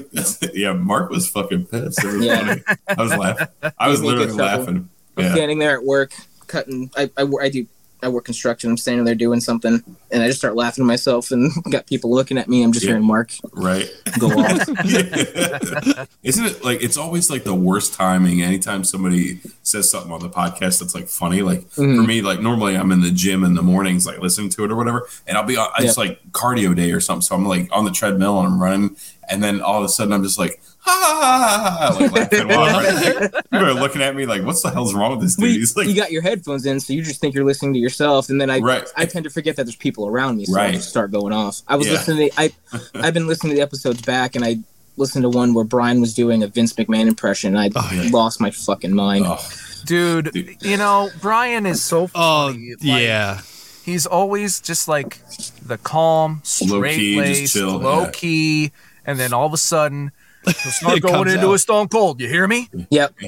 like, yeah, Mark was fucking pissed. It was Yeah. funny. I was laughing. I was Gave me a good literally laughing. I'm standing there at work cutting I, I, I do I work construction. I'm standing there doing something and I just start laughing to myself and got people looking at me. I'm just Yeah. hearing Mark Right. go off. Isn't it like it's always like the worst timing anytime somebody says something on the podcast that's like funny? Like for Mhm. me, like normally I'm in the gym in the mornings, like listening to it or whatever, and I'll be on it's like cardio day or something. So I'm like on the treadmill and I'm running, and then all of a sudden I'm just like, ha like laughing people are looking at me like, what's the hell's wrong with this dude? He's like, you got your headphones in, so you just think you're listening to yourself, and then I Right. I tend to forget that there's people around me, so I Right. just start going off. I was Yeah. listening. To, I I've been listening to the episodes back, and I listened to one where Brian was doing a Vince McMahon impression. and I Oh, yeah. lost my fucking mind. oh, Dude, Dude. you know, Brian is so Oh, funny. Like, yeah. He's always just like the calm, Low key, just straight laced, chill, low yeah. key, and then all of a sudden he'll start going comes into out. a stone cold. You hear me? Yep.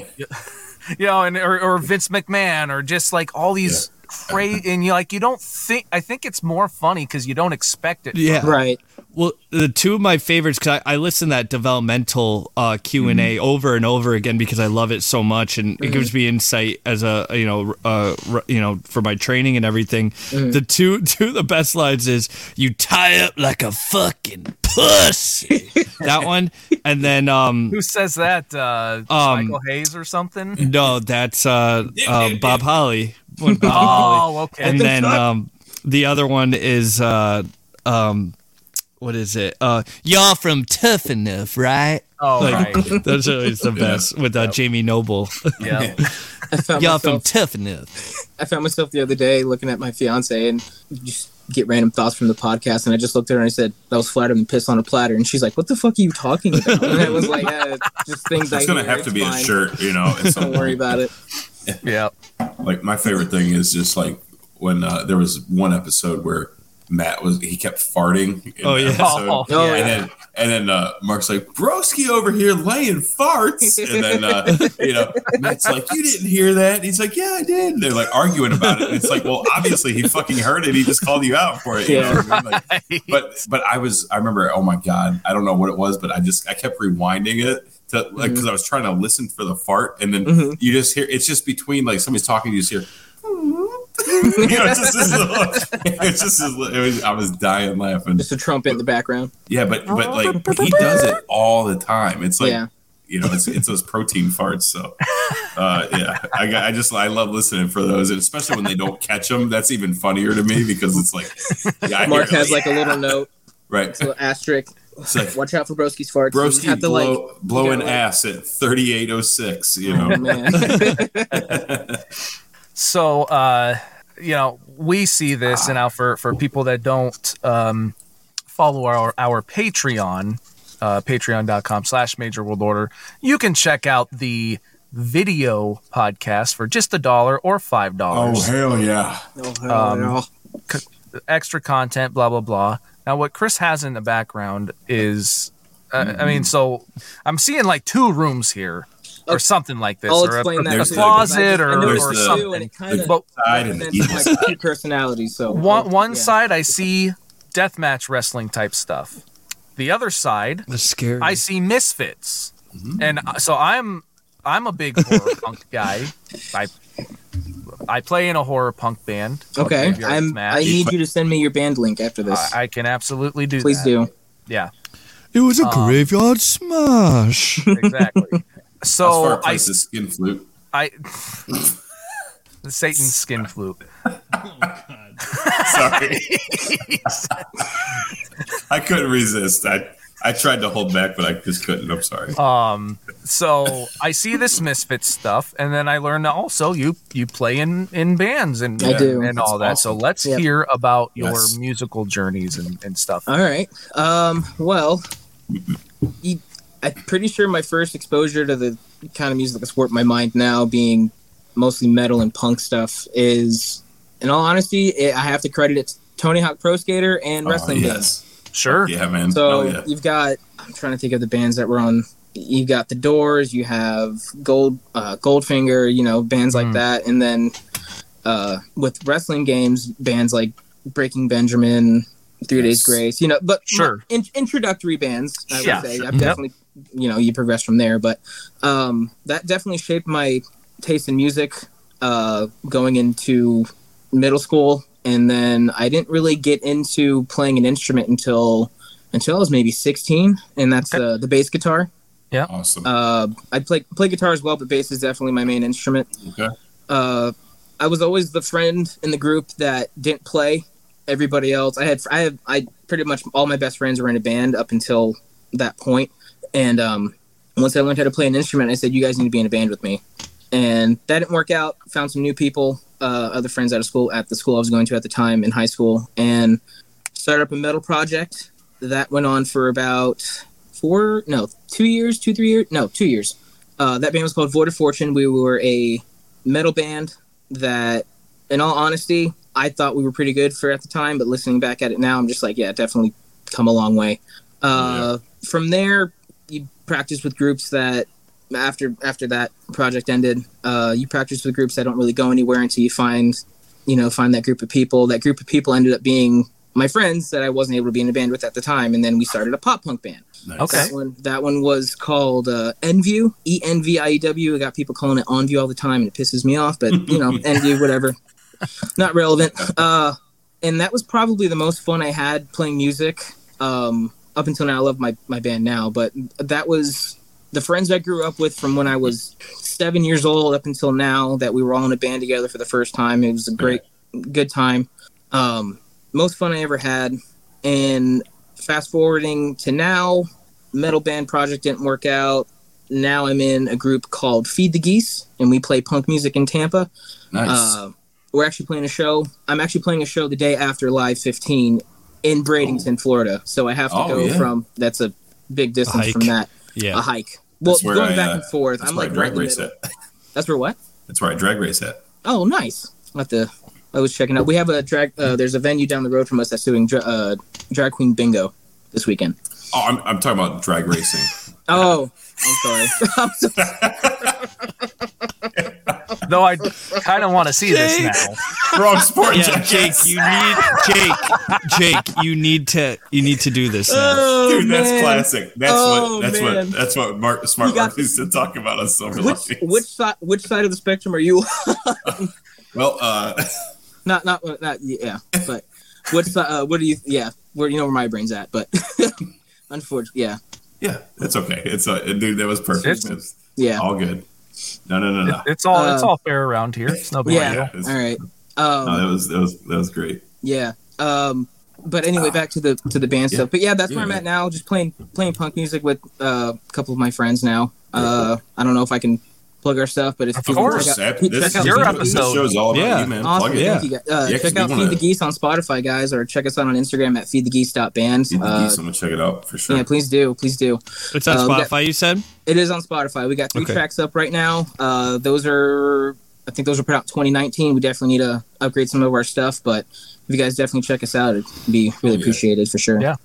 You know, and or, or Vince McMahon, or just like all these crazy, and you like you don't think. I think it's more funny because you don't expect it. Yeah. Right. Well, the two of my favorites because I, I listen to that developmental uh, Q and A over and over again because I love it so much and it gives me insight as a you know uh, r- you know for my training and everything. The two two of the best lines is "You tie up like a fucking pussy. that one, and then um, Who says that? Uh, Um, Michael Hayes or something? no, that's uh, uh Bob Holly. When Bob Holly. Oh, okay. And then um, the other one is uh, um, what is it? Uh, y'all from Tough Enough, right? oh, like, right. Those are always the best with uh, Jamie Noble. Yeah. Y'all from Tough Enough. I found myself the other day looking at my fiance and just get random thoughts from the podcast, and I just looked at her and I said, "That was flatter than piss on a platter," and she's like, "What the fuck are you talking about?" And I was like, uh, "Just things I It's gonna hear, have it's to be fine. a shirt, you know. at Don't worry about it." yeah. Like my favorite thing is just like when uh, there was one episode where Matt was he kept farting. In Oh, yeah. episode. Oh, yeah. And then and then uh, Mark's like Broski over here laying farts, and then uh, you know Matt's like you didn't hear that. And he's like yeah I did. And they're like arguing about it. And it's like well obviously he fucking heard it. He just called you out for it. you know Yeah. what I mean? Like, but but I was I remember oh my god I don't know what it was but I just I kept rewinding it to like because I was trying to listen for the fart and then Mhm. you just hear it's just between like somebody's talking to you just hear you know it's just this little, it's just this little, it was, I was dying laughing Just a trumpet in the background. yeah but but like he does it all the time it's like yeah, you know it's, it's those protein farts so uh yeah I got I just I love listening for those and especially when they don't catch them that's even funnier to me because it's like yeah, Mark hear it, has like a little note, right a little asterisk. it's like Watch out for Broski's farts. You Broski have to like. blow, an like- ass at 3806 you Oh know man. So, uh, you know, we see this, and now for for people that don't um, follow our our Patreon, uh, patreon.com slash Major World Order, you can check out the video podcast for just a dollar or five dollars. Oh hell yeah Oh, hell Um, no. extra content, blah blah blah. Now, what Chris has in the background is, uh, I mean, so I'm seeing like two rooms here, or something like this, I'll or a, that There's too, the- because I closet, just- or, or the- something. and it kind of But side and the represents my two personalities. So one one yeah. side I see deathmatch wrestling type stuff. The other side That's scary. I see misfits, and uh, so I'm I'm a big horror punk guy. I I play in a horror punk band. Okay, I'm. Smash. I need you to send me your band link after this. I, I can absolutely do Please that. do. Yeah, it was a Um, graveyard smash. exactly. As So I plays the skin flute. I the Satan's skin flute. Sorry. I couldn't resist. I I tried to hold back, but I just couldn't. I'm sorry. Um, so I see this misfit stuff, and then I learn that also you you play in in bands and I do. and all that. That's So let's Yep. hear about your Yes. musical journeys and, and stuff. All right. Um. Well, you, I'm pretty sure my first exposure to the kind of music that's warped my mind now, being mostly metal and punk stuff, is, in all honesty, it, I have to credit it to Tony Hawk Pro Skater and Oh, wrestling bands. yes. Sure. Yeah, man. So oh, yeah. you've got. I'm trying to think of the bands that were on. You got the Doors. You have Gold, uh, Goldfinger. You know, bands like Mm. that, and then uh, with wrestling games, bands like Breaking Benjamin, Three Days Yes. Grace. You know, but Sure. in, introductory bands. I would say sure. I've Yep. definitely, you know, you progress from there. But um, that definitely shaped my taste in music uh, going into middle school, and then I didn't really get into playing an instrument until until I was maybe 16, and that's Okay. uh, the bass guitar. Yeah, awesome. Uh, I play play guitar as well, but bass is definitely my main instrument. okay. Uh, I was always the friend in the group that didn't play. Everybody else, I had, I have, I pretty much all my best friends were in a band up until that point. And um, once I learned how to play an instrument, I said, "You guys need to be in a band with me." And that didn't work out. Found some new people, uh, other friends out of school at the school I was going to at the time in high school, and started up a metal project. That went on for about four, no, two years, two, three years, no, two years. Uh, that band was called Void of Fortune. We were a metal band that, in all honesty, I thought we were pretty good for at the time. But listening back at it now, I'm just like, yeah, definitely come a long way. Uh, From there, you practice with groups that after after that project ended, uh, you practice with groups that don't really go anywhere until you find, you know, find that group of people. That group of people ended up being my friends that I wasn't able to be in a band with at the time, and then we started a pop punk band. Nice. Okay. That one, that one was called uh, Enview, E N V I E W. I got people calling it On View all the time, and it pisses me off. But you know, Enview, whatever, not relevant. Uh, and that was probably the most fun I had playing music. Um, up until now, I love my my band now, but that was the friends I grew up with from when I was seven years old up until now. That we were all in a band together for the first time. It was a great, good time. Um, most fun I ever had. And fast forwarding to now, metal band project didn't work out. Now I'm in a group called Feed the Geese, and we play punk music in Tampa. Nice. Uh, we're actually playing a show. I'm actually playing a show the day after Live 15 in Bradenton, Florida. So I have to Oh, go yeah. from that's a big distance hike. from that. Yeah. A hike. Well, That's where going I, back uh, and forth. That's I'm where like I drag right race middle. at. That's where what? That's where I drag race at. Oh, nice. I'll have to. I was checking out. We have a drag. Uh, there's a venue down the road from us that's doing dra- uh, drag queen bingo this weekend. Oh, I'm, I'm talking about drag racing. Oh, I'm sorry. I'm so, Though I kind of want to see this now. Wrong sport. Yeah, Jake, you need Jake, Jake, you need to you need to do this now. oh, Dude, that's man. classic. That's Oh, what that's man. what that's what Mark Smart You got- Mark used to talk about us Silver Which Linings. which side which side of the spectrum are you? Well, uh, not not not yeah, but what's uh, what do you yeah where you know where my brain's at, but unfortunately yeah yeah, it's okay. It's uh, dude, that was perfect. It's- It's yeah all good. No, no, no, no. It's all it's Uh, all fair around here. It's no big yeah. deal. it's- all right No, um that was that was that was great. yeah um but anyway back to the to the band Yeah. stuff but yeah that's where I'm at now just playing playing punk music with uh, a couple of my friends now uh I don't know if I can plug our stuff but it's Of you can course. check out, Seth, this, check out your Feed episode. This show's all about Yeah. you, man. Awesome, Plug it. Yeah. thank you guys. Uh, Yeah, 'cause check out wanna- Feed the Geese on Spotify, guys, or check us out on Instagram at feedthegeese.band. Feed the Uh, geese. I'm gonna check it out for sure. yeah, please do, please do. It's on Uh, we got- Spotify. You said. It is on Spotify. We got three Okay. tracks up right now. Uh, those are, I think those were put out 2019. We definitely need to upgrade some of our stuff, but if you guys definitely check us out, it'd be really Oh, yeah. appreciated for sure. Yeah.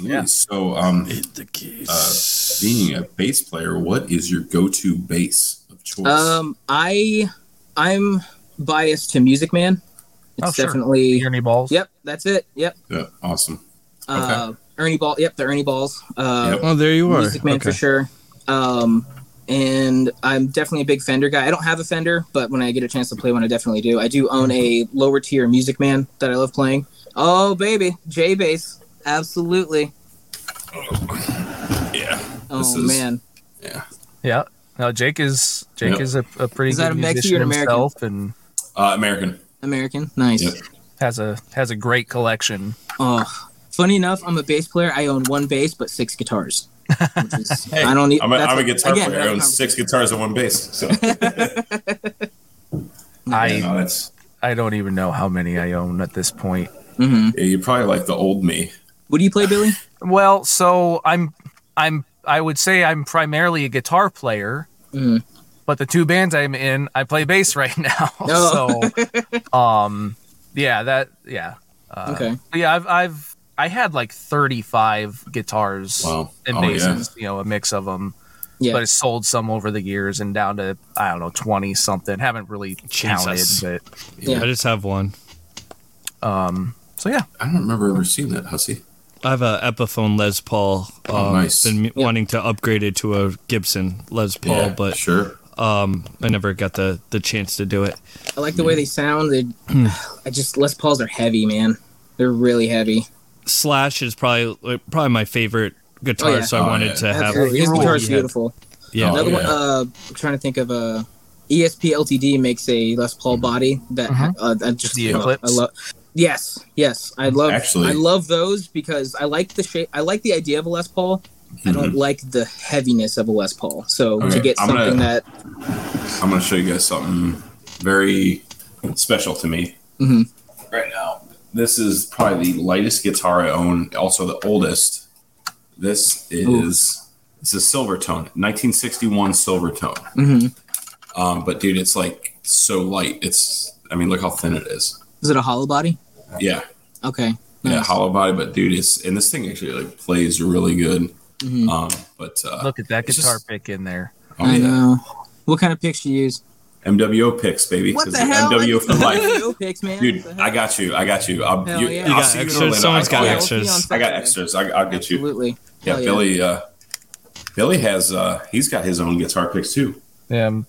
Yeah. So, um, the uh, being a bass player, what is your go-to bass of choice? Um, I, I'm biased to Music Man. It's Oh, sure. definitely. Ernie Balls? Yep, that's it. Yep. yeah, awesome. Uh, Ernie Ball. Yep, the Ernie Balls. Uh, Yep. oh, there you are. Music Man for sure. Um, and I'm definitely a big Fender guy. I don't have a Fender, but when I get a chance to play one, I definitely do. I do own a lower tier Music Man that I love playing. Oh baby, J bass, absolutely. Yeah. Oh is- man, Yeah. Yeah. No, Jake is Jake Yep. is a, a pretty Is that good a Mexican musician American? himself, and Uh, American. American, nice. Yep. has a has a great collection. Oh, funny enough, I'm a bass player. I own one bass but six guitars. Which is, I don't need. I'm a, that's I'm a guitar again, player. I own six guitars and one bass. So I no, that's I don't even know how many I own at this point. Mhm. yeah, you're probably like the old me. What do you play, Billy? Well, so I'm I'm I would say I'm primarily a guitar player, Mhm. but the two bands I'm in, I play bass right now. Oh. so, um, yeah, that yeah, uh, Okay. yeah. I've I've I had like 35 guitars Wow. and Oh, yeah. basses, you know, a mix of them. Yeah. But it's sold some over the years and down to I don't know 20 something. Haven't really counted, Jesus. but Yeah. I just have one. um, so yeah. I don't remember ever seeing that, Hussy. I have a Epiphone Les Paul. Um, Oh, nice. Been m- wanting to upgrade it to a Gibson Les Paul, Yeah, but sure. um, I never got the the chance to do it. I like the way they sound. They, I just Les Pauls are heavy, man. They're really heavy. Slash is probably probably my favorite guitar, Oh, yeah. so I Oh, wanted yeah. to have. Absolutely. His Cool. guitar is Yeah. beautiful. Yeah, Oh, Another one, uh, I'm trying to think of a. ESP LTD makes a Les Paul body that Mhm. uh, I just The uh, Eclipse? I love. Yes, yes, I love. Actually- I love those because I like the shape. I like the idea of a Les Paul. I don't like the heaviness of a Les Paul. So to Okay, get I'm something gonna- that I'm going to show you guys something very special to me Mhm. right now. This is probably the lightest guitar I own, also the oldest. This is this is Silvertone, 1961 Silvertone. Mhm. Um, but dude, it's like so light. It's I mean, look how thin it is. is it a hollow body? Yeah, Okay. yeah, Nice. hollow body. But dude, it's and this thing actually like plays really good. Mhm. Um, but uh, Look at that guitar just- pick in there. oh, I yeah. know. What kind of picks do you use? MWO picks, baby. What 'cause the hell? MWO for life. MWO picks, man. Dude, What the hell? I got you. I got you. I'll, Hell you, yeah. I'll You got see extras? Orlando. Someone's I- got I- Yeah, we'll extras. I got extras. I, I'll get you. Absolutely. Yeah, Hell Billy. Uh, Billy has. Uh, he's got his own guitar picks too. Yeah,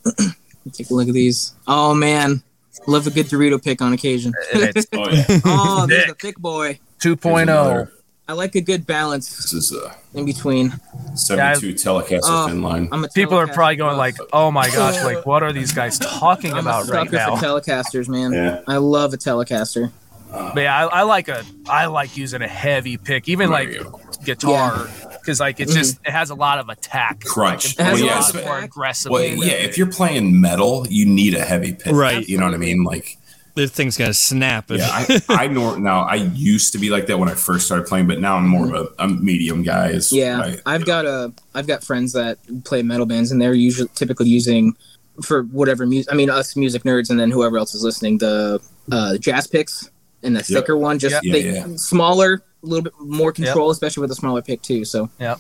Take a look at these. Oh man, love a good Dorito pick on occasion. Oh yeah. oh, there's a thick boy. Here's 2.0. another- I like a good balance This is a in between. 72 Telecaster Oh, thin line. I'm a People are probably going like, "Oh my gosh, like what are these guys talking I'm about a right sucker now?" for Telecasters, man. Yeah. I love a Telecaster. Uh, but yeah, I, I like a I like using a heavy pick, even like you go. Guitar, because like it's just it has a lot of attack. Crunch. It Well, a yeah, lot of it's- more attack. aggressive. well, yeah, if you're playing metal, you need a heavy pick. Right. You know what I mean? Like, This thing's gonna snap. yeah, I, I nor now I used to be like that when I first started playing, but now I'm more of a, a medium guy. Is Yeah, I- I've got a I've got friends that play metal bands, and they're usually typically using for whatever music. I mean, us music nerds, and then whoever else is listening, the uh, jazz picks and the thicker one, just Yeah, they, yeah. smaller, a little bit more control, especially with a smaller pick too. So Yep.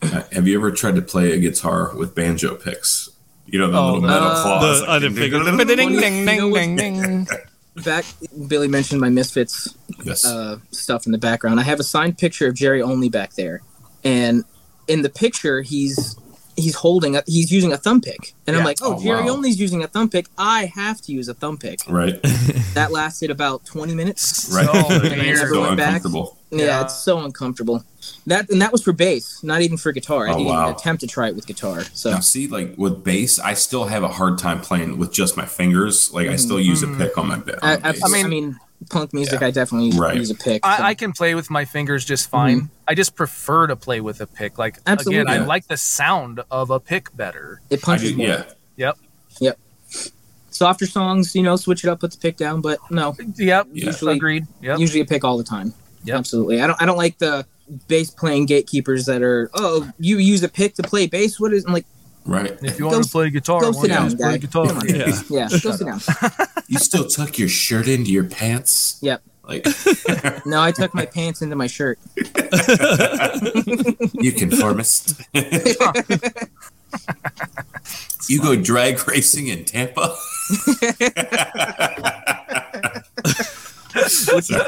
Uh, Have you ever tried to play a guitar with banjo picks? You know the Oh, little metal uh, claws. the like, other ding, figure. ding, ding, ding, Ding, ding, ding, ding, ding. back, Billy mentioned my Misfits Yes. uh, stuff in the background. I have a signed picture of Jerry Only back there, and in the picture, he's he's holding a, he's using a thumb pick, and I'm like, oh, Oh, Jerry wow. Only's using a thumb pick. I have to use a thumb pick. right. That lasted about 20 minutes. Right. So oh, so Going back. uncomfortable. Yeah, Yeah. it's so uncomfortable. That and that was for bass, not even for guitar. I Oh, didn't wow. even attempt to try it with guitar. So Now, see, like with bass, I still have a hard time playing with just my fingers. Like, I still use a mm-hmm. pick on my, on I, the I, bass. I mean, I mean, punk music, I definitely use, Right. use a pick. so- I, I can play with my fingers just fine. Mm-hmm. I just prefer to play with a pick. Like Absolutely. again, I like the sound of a pick better. it punches do, more. yeah. Yep. Softer songs, you know, switch it up, put the pick down, but no, Yep. Yeah. Usually- Agreed. Yep. usually a pick all the time. Yep. Absolutely. I don't. I don't like the bass playing gatekeepers that are. Oh, you use a pick to play bass. What is? I'm like, Right. if you Go- want to play guitar, go sit you down, play guy. guitar. Come on. Yeah. yeah, go sit down. You still tuck your shirt into your pants? Yep. Like, No, I tuck my pants into my shirt. you conformist. you go drag racing in Tampa? What's your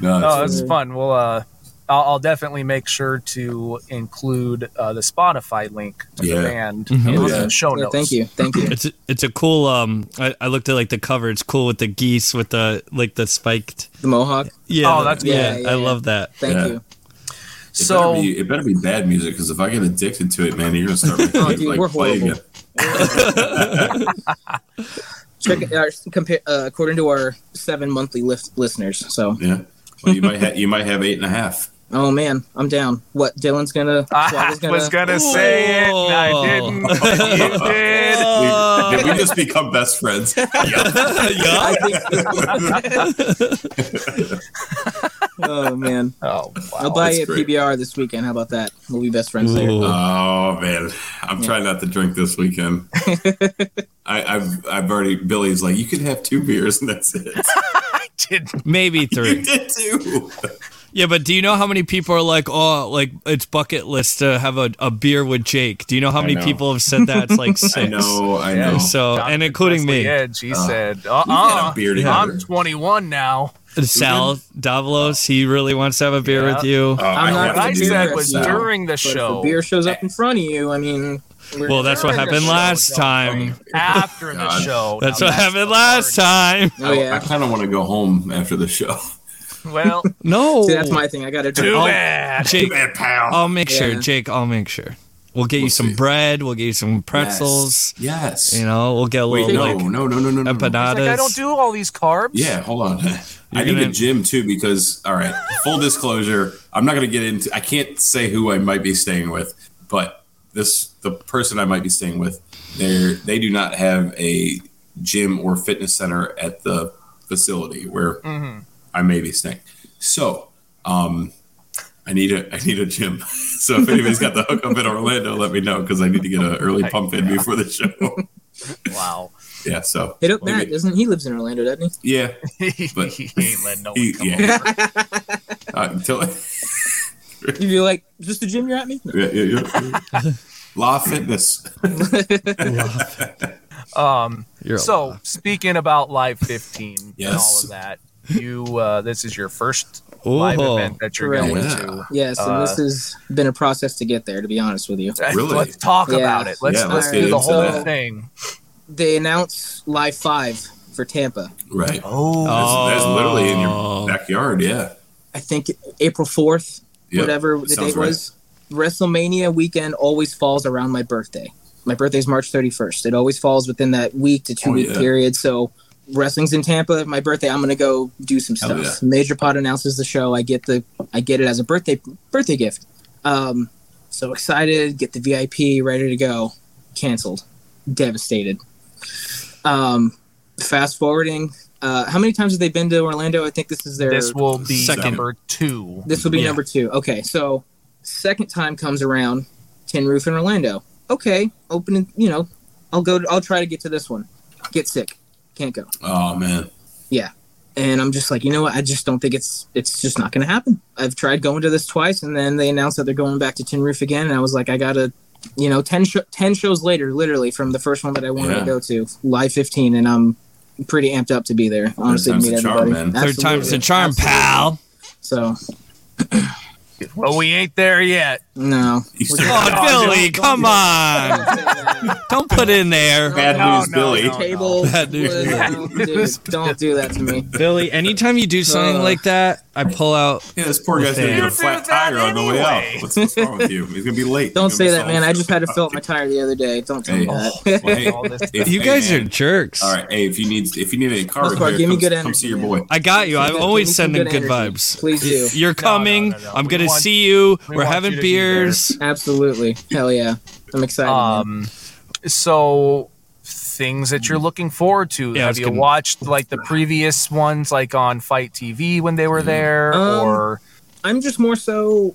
no, Oh, it's- that's fun. Well, uh, I'll, I'll definitely make sure to include uh, the Spotify link to Yeah. the band Mhm. in Oh, the yeah. show Yeah, notes. thank you. Thank you. It's a, it's a cool. Um, I, I looked at like the cover. It's cool with the geese with the like the spiked. The Mohawk. Yeah, Oh, that's yeah. cool. Yeah, I yeah, love that. Thank Yeah. you. it, So better be, it better be bad music because if I get addicted to it, man, you're gonna start making Oh, dude, like we're play horrible. again. Check it. Compare uh, according to our seven monthly list listeners. So, Yeah. Well, you might have you might have eight and a half. Oh man, I'm down. What Dylan's gonna? I gonna was gonna say it, and I didn't. you did. We, did we just become best friends? yeah. I think. oh man, Oh, I'll buy that's you a great. PBR this weekend. How about that? We'll be best friends there. Ooh. Oh man, I'm trying not to drink this weekend. I, I've I've already Billy's like you can have two beers and that's it. I didn't. Maybe You three. did too. Yeah, but do you know how many people are like, oh, like it's bucket list to have a, a beer with Jake? Do you know how many know. people have said that? It's like six. I know, I Yeah, know. So, Jonathan and including Wesley me, Edge, he Uh, said, uh-uh, beer. I'm 21 now. Sal Davalos, he really wants to have a beer Yeah. with you. Oh, I I'm not have What to I do said that was now. during the But if show. the beer shows up in front of you, I mean, we're Well, that's what happened last time. After the show. That's what happened last time. Oh I, kind of want to go home after the show. Party. Well, No, See, that's my thing. I got to too do. bad. Jake. Bad pal. I'll make sure, Yeah. Jake. I'll make sure. We'll get you We'll some see. bread. We'll get you some pretzels. Yes. You know, we'll get a Wait, little no, like no, no, no, no, no, no. empanadas. Like, I don't do all these carbs. Yeah, hold on. I You're need a gonna- gym too because all right, full disclosure, I'm not going to get into I can't say who I might be staying with, but this the person I might be staying with, they they do not have a gym or fitness center at the facility where Mhm. I may be staying. So, um I need a I need a gym. So if anybody's got the hookup in Orlando, let me know because I need to get an early pump in before the show. Wow. yeah, so Hit up Matt, doesn't he? Lives in Orlando, doesn't he? Yeah, But- he ain't letting no one he- come yeah. over. Uh, until You'd be like, just the gym you're at me? Yeah, yeah, yeah. LA Fitness. Um, You're so speaking about Live 15 and all of that, you uh, this is your first live event that you're Correct. going Yeah. to. Yes, and Uh, this has been a process to get there, to be honest with you. Really? Let's talk Yeah. about it. Let's, Yeah, let's let's do the whole that. thing. They announced Live 5 for Tampa. Right. Oh, That's, that's literally in Oh. your backyard. Yeah. I think April fourth, Yep. whatever the Sounds date right. was. WrestleMania weekend always falls around my birthday. My birthday's March 31st. It always falls within that week to two Oh, week yeah. period. So wrestling's in Tampa. My birthday, I'm gonna go do some Hell stuff. Major Pod announces the show. I get the I get it as a birthday birthday gift. Um, so excited, get the VIP ready to go. Canceled, devastated. Um, fast forwarding. Uh, how many times have they been to Orlando? I think this is their this will be Second. number two. this will be Yeah. number two. Okay, so second time comes around, Tin Roof in Orlando. Okay, opening. You know, I'll go. I'll try to get to this one. Get sick, can't go. Oh man. Yeah. And I'm just like, you know what? I just don't think it's it's just not going to happen. I've tried going to this twice, and then they announced that they're going back to Tin Roof again, and I was like, I gotta, you know, 10, sh- 10 shows later, literally from the first one that I wanted Yeah. to go to, live 15, and I'm pretty amped up to be there. Honestly, to time's meet the charm, everybody. man. Third time's the Absolutely. charm, Absolutely. pal. So Well, we ain't there yet. No, You We're said- Oh, No, Billy, don't- come on. Don't put in there. Bad No, news, no, Billy. no. table. Bad news. Don't do- Don't do that to me. Billy, anytime you do something Uh. like that, I pull out. Yeah, this poor guy's gonna get a flat that tire on the way out. What's, what's wrong with you? He's gonna be late. Don't say that, man. I just had to fill up my tire the other day. Don't tell Hey, me that. well, hey, if- You hey, guys are jerks. All right. Hey, if you need if you need any car repair. Give me come, good come see your boy. I got you. I'm always sending good good vibes. Please do. You're coming. no, no. I'm gonna see you. we We're having you to be there. beers. Absolutely. Hell yeah. I'm excited. man. Um, so things that you're looking forward to. Yeah, Have you gonna- watched like the previous ones, like on FITE TV when they were there, Um, or I'm just more so.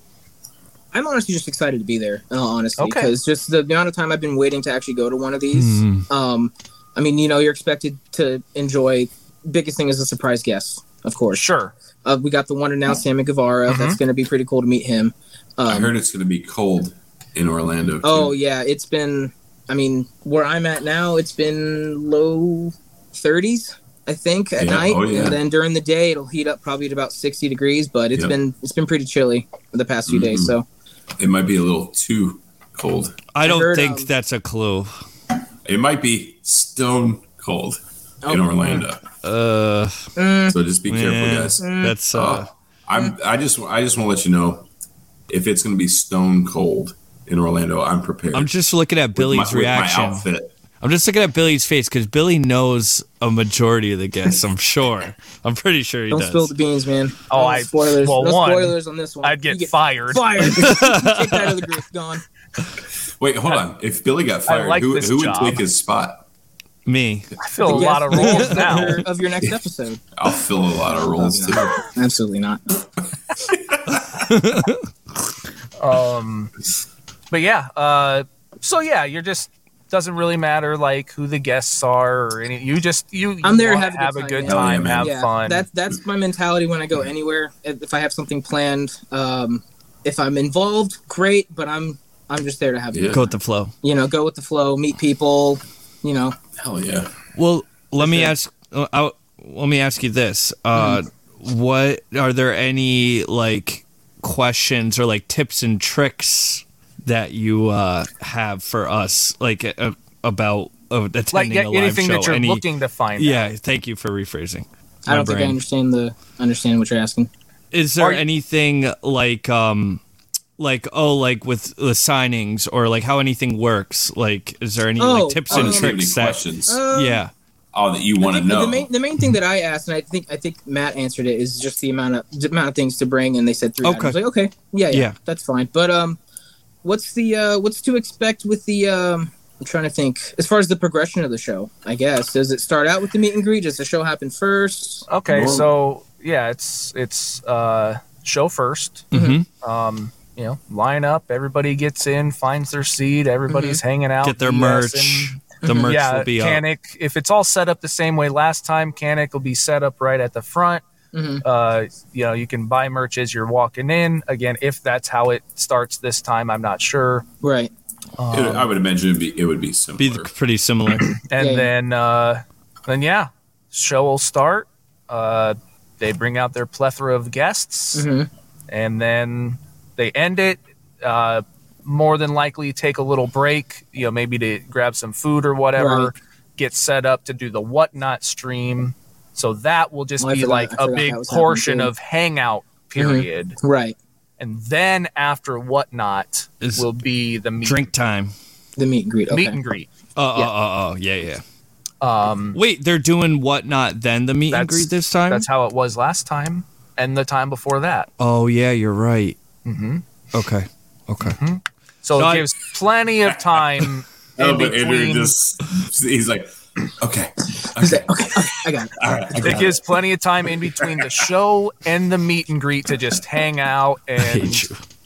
I'm honestly just excited to be there. Honestly, Okay. because just the amount of time I've been waiting to actually go to one of these. Mm. Um, I mean, you know, you're expected to enjoy. Biggest thing is a surprise guest, of course. sure? Uh, we got the one announced, Sammy Guevara. That's going to be pretty cool to meet him. Um, I heard it's gonna be cold in Orlando. Too. Oh yeah, it's been. I mean, where I'm at now, it's been low 30s, I think, at Yeah, night, oh, yeah. and then during the day it'll heat up probably at about 60 degrees. But it's Yep. been it's been pretty chilly the past few days. Mhm. So it might be a little too cold. I don't heard, think um, that's a clue. It might be stone cold in Oh. Orlando. Uh, mm, So just be careful, yeah, guys. that's uh. Uh, I'm. I just. I just want to let you know if it's going to be stone cold in Orlando. I'm prepared. I'm just looking at With Billy's my- with my reaction. outfit. I'm just looking at Billy's face because Billy knows a majority of the guests. I'm sure. I'm pretty sure he don't does. spill the beans, man. Oh, no I- spoilers. well, no one, spoilers on this one. I'd You get, fired. fired. Kicked out of the group. Gone. Wait, hold on. If Billy got fired, like who, who would take his spot? Me. I fill a Yes, lot of roles now. of your- of your next episode. I'll fill a lot of roles too. Absolutely not. Um, but yeah, uh, so yeah, you're just doesn't really matter like who the guests are or any. You just you. you I'm there to have a good have time, a good time, have yeah, fun. That's that's my mentality when I go anywhere. If if I have something planned, um, if I'm involved, great. But I'm I'm just there to have a Yeah. good Go with the flow. you know, go with the flow, meet people, you know. Hell yeah. Well, let me sure. ask. Uh, I, let me ask you this: uh, What are there any like questions or like tips and tricks that you uh, have for us, like uh, about uh, attending like yeah, a live anything show? that you're Any- looking to find. out. Yeah, thank you for rephrasing. I don't think I understand the understand what you're asking. Is there Are you- anything like um like oh like with the signings or like how anything works? Like is there any Oh, like tips um, and Do you tricks that questions? Uh, yeah. Oh, that you want to know? The main, the main thing that I asked, and I think I think Matt answered it, is just the amount of the amount of things to bring, and they said three. Okay. items. Like okay, yeah, yeah, Yeah. that's fine. But um, what's the uh, what's to expect with the um? I'm trying to think as far as the progression of the show. I guess does it start out with the meet and greet? Does the show happen first? Okay, Normal. so yeah, it's it's uh show 1st Mhm. Um, you know, line up. Everybody gets in, finds their seat. Everybody's hanging out. Get their BSing. merch. The merch yeah, will be up. If it's all set up the same way last time, Canic will be set up right at the front. Mhm. Uh, you know, you can buy merch as you're walking in. Again, if that's how it starts this time, I'm not sure. Right. Um, It- I would imagine it'd be, it would be similar. Be pretty similar. and Yeah, yeah. then uh, then yeah, show will start. Uh, they bring out their plethora of guests, hmm and then they end it. Uh, more than likely, take a little break. You know, maybe to grab some food or whatever. Right. get set up to do the whatnot stream. So that will just I be forgot- like I a forgot big that was happening portion of hangout mm-hmm. period. Right. And then after whatnot Is will be the meet, Drink time. The meet and greet. Okay. meet and greet. Oh, Yeah. oh, oh, oh, yeah, yeah. Um, Wait, they're doing whatnot then the meet and greet this time? that's how it was last time and the time before that. oh, yeah, you're right. Mm-hmm. Okay. Okay. Mm-hmm. So No, it I- gives plenty of time Oh, in but Andrew between. just he's like, okay, okay, okay, okay, I got it. all right. I It got it. gives plenty of time in between the show and the meet and greet to just hang out and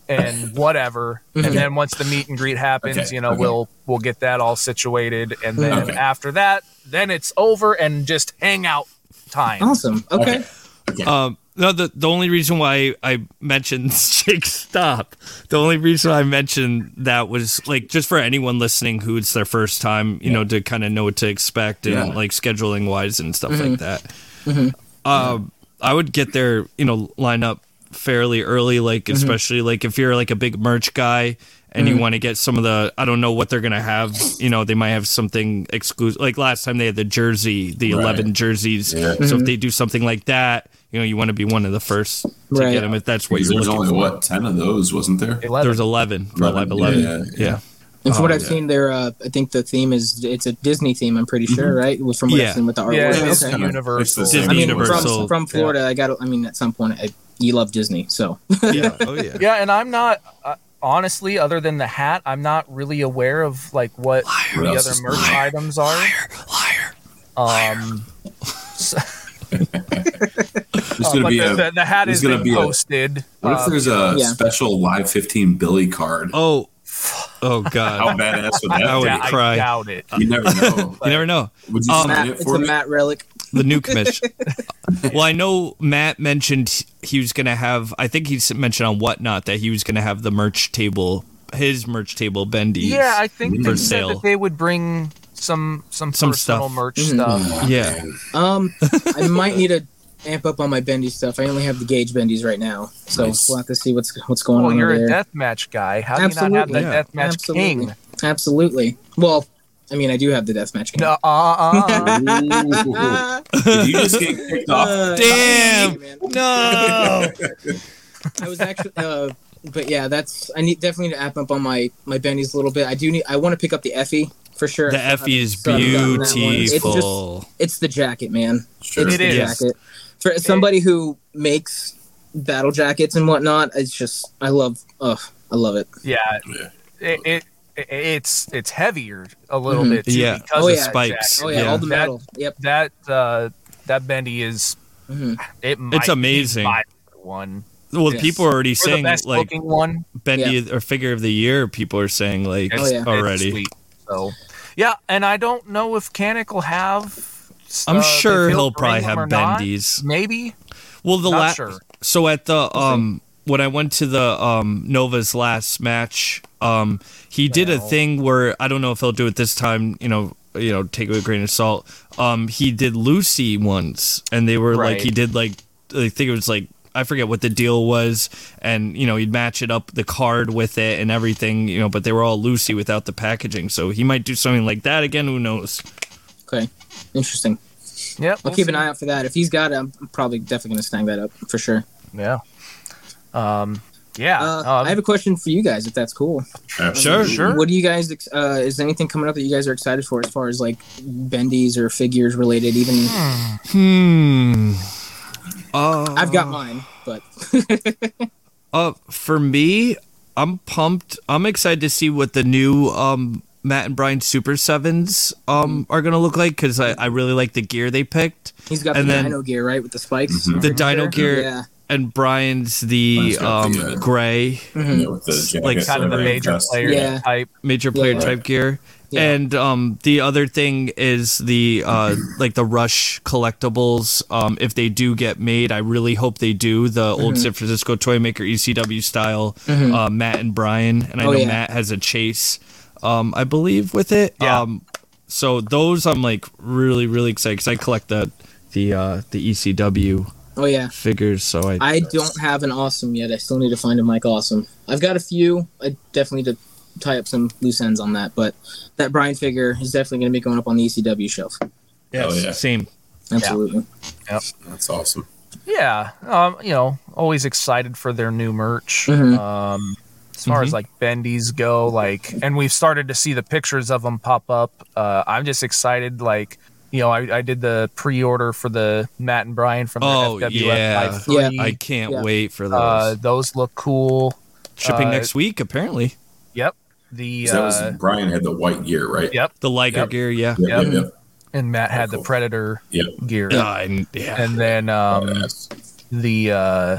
and whatever. And mhm. then once the meet and greet happens, Okay, you know, okay. we'll we'll get that all situated, and then Okay. after that, then it's over and just hang out time. Awesome. Okay. Um, no, the the only reason why I mentioned Jake Stop, the only reason I mentioned that was like just for anyone listening who it's their first time, you know, to kind of know what to expect and Yeah. like scheduling wise and stuff mm-hmm. like that. Mm-hmm. Um, I would get there, you know, line up fairly early, like mm-hmm. especially like if you're like a big merch guy and you want to get some of the I don't know what they're gonna have. You know, they might have something exclusive. Like last time they had the jersey, the Right. eleven jerseys. Yeah. So if they do something like that, you know, you want to be one of the first to Right. get them if that's what Because you're there's looking only for. what ten of those, wasn't there? Eleven. There's eleven for 11, eleven. yeah, Yeah, yeah, And from what Oh, I've yeah. seen, there, uh, I think the theme is it's a Disney theme. I'm pretty sure, right? It was from what Yeah. I've seen with the artwork. yeah, it's it's okay. Universal. it's the I mean, Universal. from, from Florida, I got. to I mean, at some point, I, you love Disney, so yeah. Oh yeah. Yeah, and I'm not uh, honestly, other than the hat, I'm not really aware of like what What the else other merch Liar. items are. Liar. Um, so- There's uh, gonna but be the, a. the, the hat is gonna being be a- posted. What if uh, there's a yeah. special live 15 Billy card? Oh. Oh god! How God. badass would that I would be? yeah, I cry. doubt it. You never know. You never know. Would you Um, Matt, it it's for a me? Matt relic. The new commission. well, I know Matt mentioned he was gonna have. I think he mentioned on whatnot that he was gonna have the merch table, his merch table, Bendy. Yeah, I think For they said sale. that they would bring some some, Some personal stuff. merch Mhm. stuff. yeah. Um, I might need to amp up on my bendy stuff. I only have the gauge bendies right now, so Nice. we'll have to see what's what's going Well, on you're over a there. deathmatch guy. How do you not have the Yeah. deathmatch Absolutely. king? Absolutely. Well, I mean, I do have the deathmatch. No, uh, uh, Ooh. Did you just get kicked off? Uh, Damn. man. No. I was actually, uh, but yeah, that's I need definitely need to amp up on my my bendies a little bit. I do need. I want to pick up the Effie for sure. The I still Effie is haven't gotten that one. It's just it's the jacket, man. Sure. It's It the is. jacket. For somebody who makes battle jackets and whatnot, it's just I love. Ugh, I love it. yeah. Yeah. It, it it's it's heavier a little Mhm. bit too Yeah. because Oh, of yeah. the Spikes. jacket. Oh yeah, Yeah. all the That- metal. Yep. That uh, that bendy is Mhm. it. Might amazing. Be my one Well, Yes. people are already for the saying best like one. Bendy or figure of the year. People are saying like It's, Oh, yeah. it's already. sweet. So yeah, and I don't know if Canik will have. I'm uh, sure he'll probably have or not. Maybe Well, the last sure. so at the um when I went to the um Nova's last match, um he did a thing where I don't know if he'll do it this time. You know, you know, take it with a grain of salt. Um, he did Lucy once, and they were like he did like I think it was like. I forget what the deal was, and you know he'd match it up the card with it and everything, you know. But they were all loosey without the packaging, so he might do something like that again. Who knows? Okay. Interesting. Yep. I'll keep an eye out for that. If he's got it, I'm probably definitely gonna snag that up for sure. Yeah. Um. Yeah. Uh, um, I have a question for you guys, if that's cool. Absolutely. Sure. What do you guys? Uh, is anything coming up that you guys are excited for, as far as like bendies or figures related? Even Hmm. Uh, I've got mine, but Uh, for me, I'm pumped. I'm excited to see what the new um Matt and Brian Super Sevens um are gonna look like because I, I really like the gear they picked. he's got And the then- dino gear, right, with the spikes. Mhm. The dino gear Yeah. and Brian's the um the, uh, gray Mhm. Yeah, with the jacket Like kind of the major player Yeah. type. major player Yeah. type gear. Yeah. And um the other thing is the uh like the Rush collectibles. Um if they do get made, I really hope they do the old Mm-hmm. San Francisco toy maker ECW style uh Matt and Brian. And I Oh, know yeah. Matt has a chase um I believe with it. Yeah. Um so those I'm like really really excited cuz I collect the the uh the ECW Oh yeah. figures so I I don't have an awesome yet. I still need to find a Mike Awesome. I've got a few. I definitely need to tie up some loose ends on that. But that Brian figure is definitely going to be going up on the ECW shelf. Hell yeah. Same. Absolutely. Yep, That's awesome. Yeah, um, you know, always excited for their new merch. Mhm. Um, as far as like bendies go, like, and we've started to see the pictures of them pop up. Uh, I'm just excited. Like, you know, I, I did the pre-order for the Matt and Brian from Oh, the FWF yeah. Live 3. I can't Yeah. wait for those. uh, those look cool. Shipping uh, next week, apparently. Yep. The 'Cause that was uh, Brian had the white gear, right? yep, The Liger Yep. gear, yeah. Yep, Yep. yep, yep. and Matt had the cool. Predator Yep. gear, Uh, and, yeah. and then um, Badass. the uh,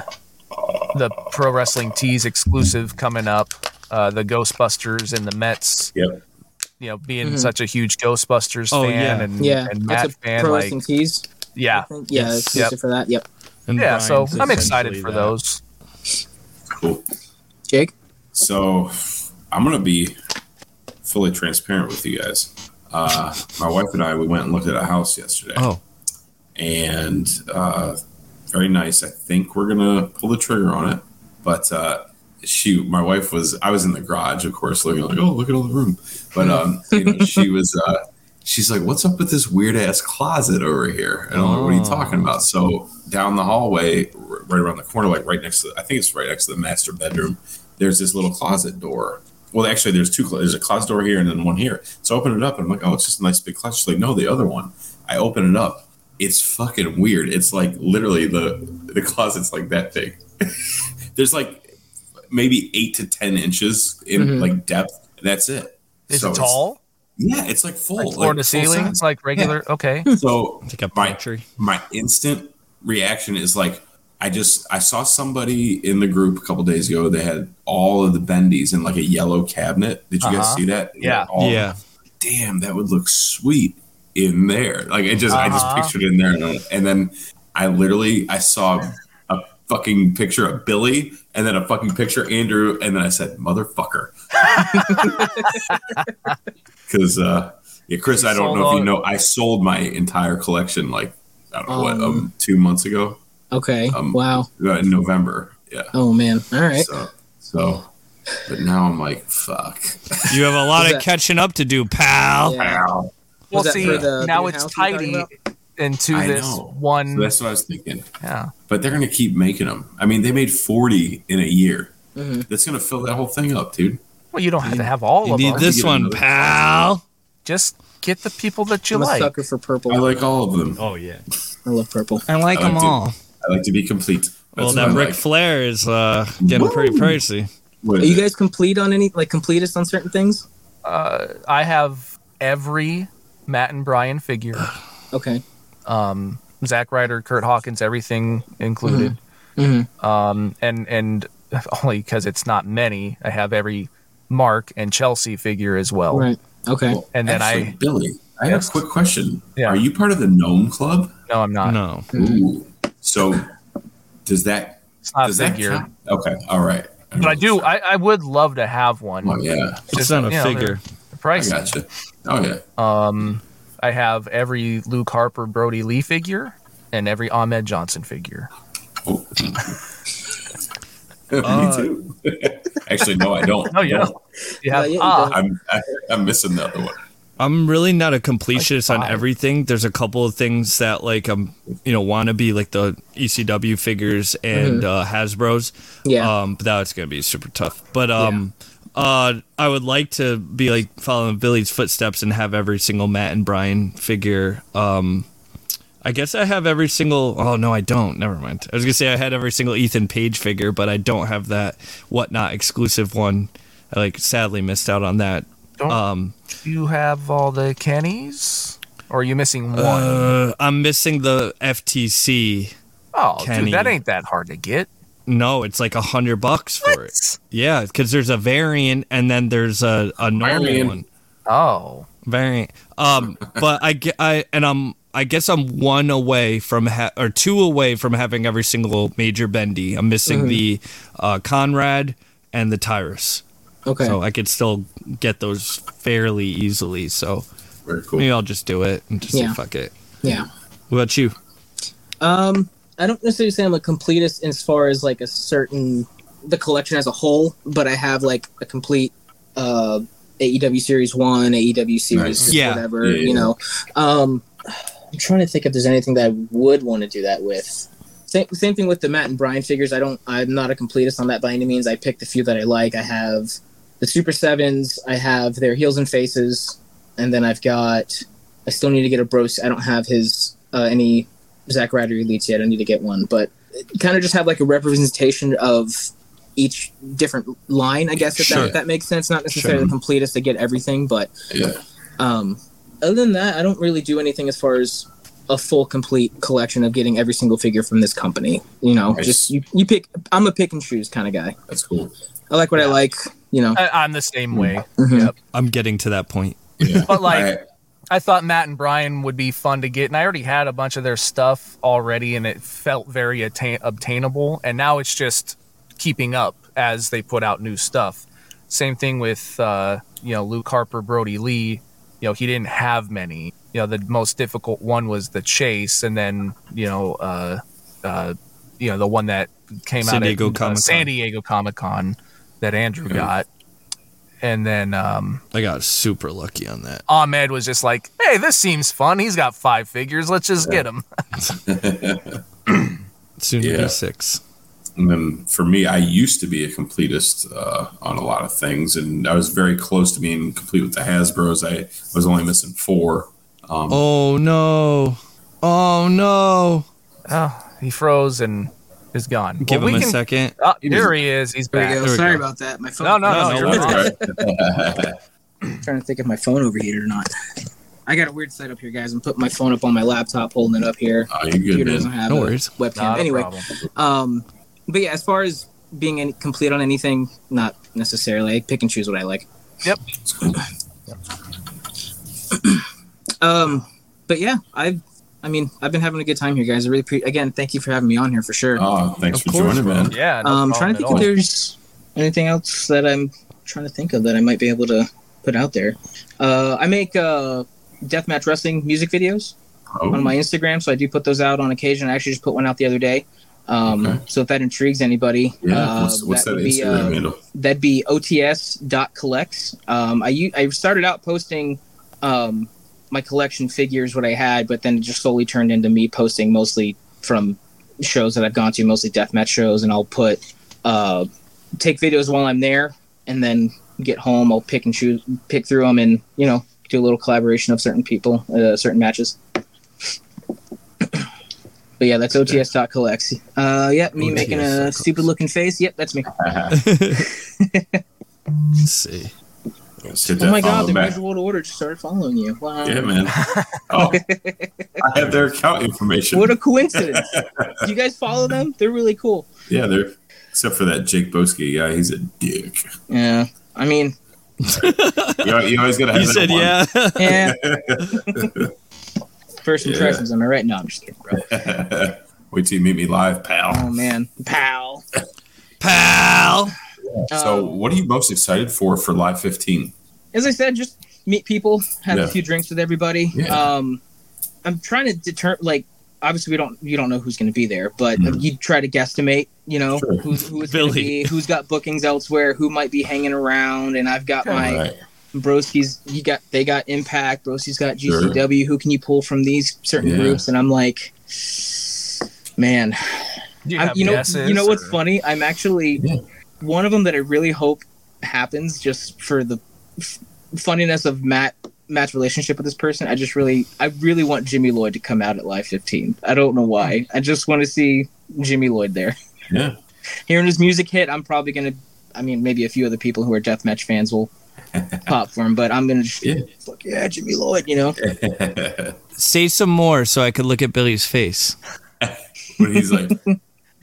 the pro wrestling tees exclusive coming up. Uh, the Ghostbusters and the Mets. Yep. You know, being Mhm. such a huge Ghostbusters Oh, fan yeah. and, Yeah, and Matt a fan, pro like wrestling tees. I yeah, think. Yeah, Yes. exclusive Yep. for that. Yep. And yeah. So I'm excited for that. those. Cool. Jake. So I'm gonna be fully transparent with you guys. Uh, my wife and I we went and looked at a house yesterday, Oh, and uh, very nice. I think we're gonna pull the trigger on it, but uh, she, my wife was. I was in the garage, of course, looking like, oh, look at all the room. But um, you know, she was. Uh, she's like, "What's up with this weird ass closet over here?" And I'm like, "What are you talking about?" So down the hallway, right around the corner, like right next to, I think it's right next to the master bedroom. There's this little closet door. Well, actually, there's two. There's a closet door here and then one here. So I open it up and I'm like, "Oh, it's just a nice big closet." She's like, "No, the other one." I open it up. It's fucking weird. It's like literally the the closet's like that big. there's like maybe eight to ten inches in Mhm. like depth. And that's it. Is So it it's- tall? Yeah, it's like full, Like floor like to ceiling, It's like regular? Okay. So it's like a my pantry. my instant reaction is like I just I saw somebody in the group a couple days ago. They had all of the bendies in like a yellow cabinet. Did you guys Uh-huh. see that? Yeah. All- Yeah. Damn, that would look sweet in there. Like it just I just Uh-huh. pictured it in there, and, and then I literally I saw a fucking picture of Billy, and then a fucking picture of Andrew, and then I said motherfucker. Because uh, yeah, Chris, I don't know if you know, I sold my entire collection like I don't know what Um, um, two months ago Okay. Um, wow. uh, in November. Yeah. Oh man. All right. So, so, but now I'm like, fuck. You have a lot of that- catching up to do, pal. Yeah. Ow. Was Well, see, the now new it's house you're talking tidy into I this know. one. So that's what I was thinking. yeah. But they're gonna keep making them. I mean, they made 40 in a year. Mhm. That's gonna fill that whole thing up, dude. Well, you don't have to have all You of need them. this one, another- pal. Just get the people that you I'm a like. sucker for purple. I like all of them. Oh yeah. I love purple. I like I them to- all. I like to be complete. Well, That's that what I Ric like. Flair is uh, getting pretty pricey. Are you it? guys complete on any like completists on certain things? Uh, I have every Matt and Brian figure. Okay. Um, Zack Ryder, Kurt Hawkins, everything included. Mhm. Um, and and only because it's not many, I have every Mark and Chelsea figure as well. Right. Okay. Well, and then actually, I- Billy, I have a quick question. Yeah. Are you part of the Gnome Club? No, I'm not. No. Ooh. So, does that It's not a does that figure. count? Okay, all right. But I do. I, I would love to have one. Oh yeah, It's not a you know, figure. they're I gotcha. Oh yeah. Um, I have every Luke Harper, Brodie Lee figure, and every Ahmed Johnson figure. Oh. Uh, Me too. Actually, no, I don't. No, you No. don't. You have Yeah, yeah, you ah, don't. I'm I, I'm missing the other one. I'm really not a completionist Like on everything. There's a couple of things that like I'm, you know, want to be like the ECW figures and uh, Hasbro's. Yeah. Um, but that's gonna be super tough. But um, uh, I would like to be like following Billy's footsteps and have every single Matt and Brian figure. Um, I guess I have every single. Oh no, I don't. Never mind. I was gonna say I had every single Ethan Page figure, but I don't have that whatnot exclusive one. I like sadly missed out on that. Don't Um, you have all the Kennys? Or are you missing one? Uh, I'm missing the FTC. oh, Kenny. dude, that ain't that hard to get. No, it's like a hundred bucks for it. Yeah, because there's a variant and then there's a, a normal Variant. one. Oh, Variant. Um, but I get I and I'm I guess I'm one away from ha- or two away from having every single major bendy. I'm missing the uh, Conrad and the Tyrus, okay. so I could still get those fairly easily. So Very cool. maybe I'll just do it and just Yeah. say fuck it. yeah. What about you? Um, I don't necessarily say I'm a completist as far as like a certain the collection as a whole, but I have like a complete uh, AEW Series One, AEW Series Nice. Yeah. whatever. Yeah, yeah, You know, um, I'm trying to think if there's anything that I would want to do that with. Same, same thing with the Matt and Brian figures. I don't. I'm not a completist on that by any means. I picked a few that I like. I have the Super Sevens. I have their heels and faces, and then I've got. I still need to get a bros. I don't have his uh, any Zack Ryder elites yet. I need to get one, but kind of just have like a representation of each different line. I guess if Sure. that, that makes sense. Not necessarily the completest to get everything, but Yeah. um, other than that, I don't really do anything as far as a full complete collection of getting every single figure from this company. You know, Nice. just you, you pick. I'm a pick and choose kind of guy. That's cool. I like what I like. You know, I, I'm the same way. Mhm. Yep. I'm getting to that point. Yeah. But like, I- I thought Matt and Brian would be fun to get, and I already had a bunch of their stuff already, and it felt very attain- obtainable. And now it's just keeping up as they put out new stuff. Same thing with uh, you know Luke Harper, Brodie Lee. You know he didn't have many. You know the most difficult one was the chase, and then you know uh, uh, you know the one that came San out Diego at uh, Comic-Con. San Diego Comic Con that Andrew Yeah. got, and then um, I got super lucky on that. Ahmed was just like, "Hey, this seems fun. He's got five figures. Let's just get him." Soon to Yeah. be six. And then for me, I used to be a completist uh, on a lot of things, and I was very close to being complete with the Hasbro's. I was only missing four. Um, Oh no! Oh no! Oh, he froze and is gone. Give Well, him we a can- second. Oh, there he is. He's back. go. Sorry go. about that. My phone. No, no, No, no. no you're worries. fine. trying to think if my phone overheated or not. I got a weird setup here, guys. I'm putting my phone up on my laptop, holding it up here. oh, you Computer good, doesn't man? have No a worries. webcam. Not anyway, problem. um, but yeah, as far as being any, complete on anything, not necessarily. I pick and choose what I like. Yep. cool. Um, but yeah, I've, I mean, I've been having a good time here, guys. I really pre- again, thank you for having me on here for sure. Oh, thanks Of for course, joining, man. Yeah. No um, problem trying to think if there's anything else that I'm trying to think of that I might be able to put out there. Uh, I make uh, deathmatch wrestling music videos Oh, on my Instagram, so I do put those out on occasion. I actually just put one out the other day. Um, Okay. So if that intrigues anybody, yeah. uh, what's what's that, would be, Instagram uh, handle? that'd be ots.collects. Um, I u- I started out posting um, my collection figures, what I had, but then it just slowly turned into me posting mostly from shows that I've gone to, mostly deathmatch shows, and I'll put uh, take videos while I'm there, and then get home. I'll pick and choose, pick through them, and you know, do a little collaboration of certain people, uh, certain matches. But yeah, that's ots.collects. Uh, yep, me making a stupid looking face. Yep, that's me. Let's see. Let's Oh my god, follow the back. Major World Order just started following you. Wow. Yeah, man. Oh, I have their account information. What a coincidence. Do you guys follow them? They're really cool. yeah, they're except for that Jake Boski guy. He's a dick. Yeah. I mean, You, you always got to have You said yeah. yeah. First Yeah. impressions, am I right? No, I'm just kidding, bro. Wait till you meet me live, pal. Oh man. Pal. Pal. So, Um, what are you most excited for for Live 15? as I said, just meet people, have Yeah. a few drinks with everybody. Yeah. Um I'm trying to deter like obviously we don't you don't know who's gonna be there, but Mhm. you try to guesstimate, you know, Sure. who's who's gonna be, who's got bookings elsewhere, who might be hanging around, and I've got my Right. Broski's you got they got Impact, Broski's got Sure. GCW. Who can you pull from these certain Yeah. groups? And I'm like, man, you, I'm- you know, you know what's or- funny? I'm actually Yeah. One of them that I really hope happens just for the f- funniness of Matt Matt's relationship with this person. I just really, I really want Jimmy Lloyd to come out at Live 15. I don't know why. I just want to see Jimmy Lloyd there. Yeah. Hearing his music hit, I'm probably gonna. I mean, maybe a few other people who are deathmatch fans will pop for him, but I'm gonna just Yeah. fuck yeah, Jimmy Lloyd. You know, Say some more so I could look at Billy's face. when he's like,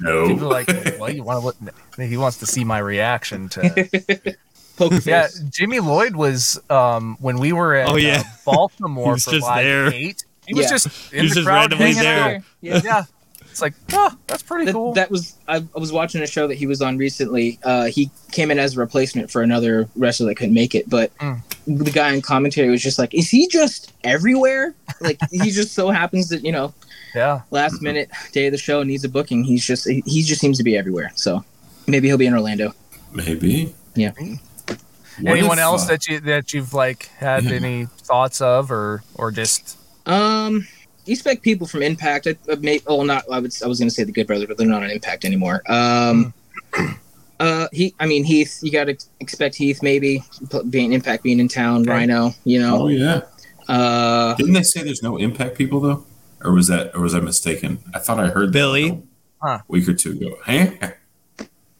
People no. are like, well, you want to look? He wants to see my reaction to. poker yeah. Jimmy Lloyd was um, when we were at Oh, yeah. uh, Baltimore He was for just live there. eight. He was Yeah. just in He was the just crowd randomly hanging there. out. Yeah. Yeah, it's like, oh, that's pretty That, cool. that was I, I was watching a show that he was on recently. Uh, he came in as a replacement for another wrestler that couldn't make it, but Mm. the guy in commentary was just like, "Is he just everywhere? Like he just so happens that you know yeah, last minute day of the show needs a booking. He's just he, he just seems to be everywhere. So maybe he'll be in Orlando. Maybe. What Anyone if, else uh, that you that you've like had Yeah. any thoughts of, or or just Um, you expect people from Impact. I, I may, oh, not. I would. I was going to say the Good Brothers, but they're not on Impact anymore. Um, uh, he. I mean Heath. You got to expect Heath maybe p- being Impact being in town. Okay. Rhino. You know. Oh yeah. Uh, Didn't they say there's no impact people though? Or was that or was I mistaken? I thought I heard Billy? like, a Huh. week or two ago. Hey? I